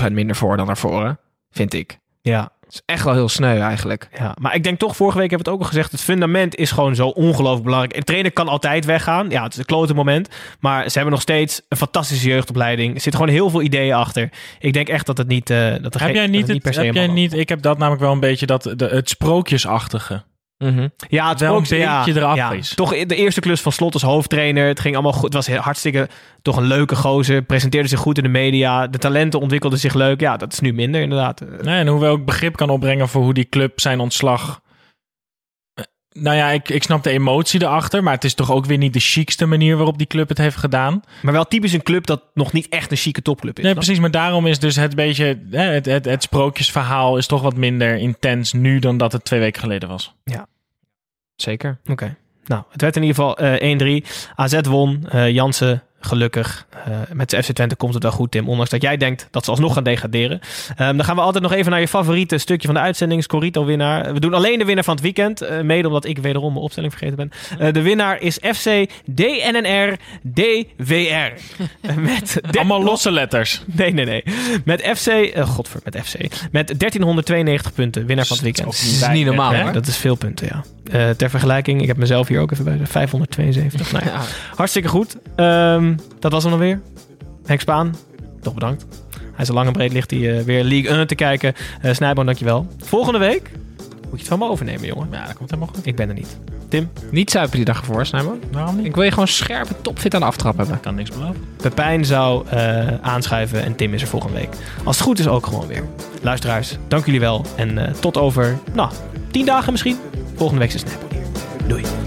30% minder voor dan daarvoor, hè? vind ik. Ja. Het is echt wel heel sneu eigenlijk. Ja, maar ik denk toch, vorige week hebben we het ook al gezegd, het fundament is gewoon zo ongelooflijk belangrijk. Een trainer kan altijd weggaan. Ja, het is een klote moment. Maar ze hebben nog steeds een fantastische jeugdopleiding. Er zitten gewoon heel veel ideeën achter. Ik denk echt dat het niet, eh dat er Heb geen- jij dat niet, het niet per se heb jij niet, ik heb dat namelijk wel een beetje dat, de, het sprookjesachtige. Mhm. Ja, het wel een beetje ja, eraf ja. is. Toch de eerste klus van Slot als hoofdtrainer. Het ging allemaal goed. Het was hartstikke toch een leuke gozer. Presenteerde zich goed in de media. De talenten ontwikkelden zich leuk. Ja, dat is nu minder inderdaad. Nee, en hoewel ik begrip kan opbrengen voor hoe die club zijn ontslag... Eh, Nou ja, ik, ik snap de emotie erachter, maar het is toch ook weer niet de chicste manier waarop die club het heeft gedaan. Maar wel typisch een club dat nog niet echt een chique topclub is. Nee, precies, maar daarom is dus het beetje, hè, het, het, het sprookjesverhaal is toch wat minder intens nu dan dat het twee weken geleden was. Zeker. Oké. Nou, het werd in ieder geval eh 1-3. AZ won. Eh Jansen, gelukkig. Eh, met de FC Twente komt het wel goed, Tim. Ondanks dat jij denkt dat ze alsnog gaan degraderen. Ehm, dan gaan we altijd nog even naar je favoriete stukje van de uitzending. Scorito-winnaar. We doen alleen de winnaar van het weekend. eh, mede omdat ik wederom mijn opstelling vergeten ben. Eh, de winnaar is FC DNNR DWR. Met de- Allemaal losse letters. Nee, nee, nee. Met FC... godver, met FC. Met 1392 punten. Winnaar van het weekend. Dat is niet normaal, hè? Dat is veel punten, ja. Eh, ter vergelijking, ik heb mezelf hier ook even bij. 572. Nou ja, hartstikke goed. Ehm, dat was hem dan weer. Henk Spaan, toch bedankt. Hij is al lang en breed ligt hij eh, weer League 1 te kijken. Uh, Snijboon, dankjewel. Volgende week moet je het van me overnemen, jongen. Ja, dat komt helemaal goed. Ik ben er niet. Tim, Niet zuipen die dag ervoor, Snijboon. Waarom niet? Ik wil je gewoon scherpe topfit aan de aftrap hebben. Ik kan niks beloven. Pepijn zou eh, aanschuiven en Tim is er volgende week. Als het goed is ook gewoon weer. Luisteraars, dank jullie wel. En eh, tot over, nou, tien dagen misschien. Volgende week is Snijboon hier. Doei.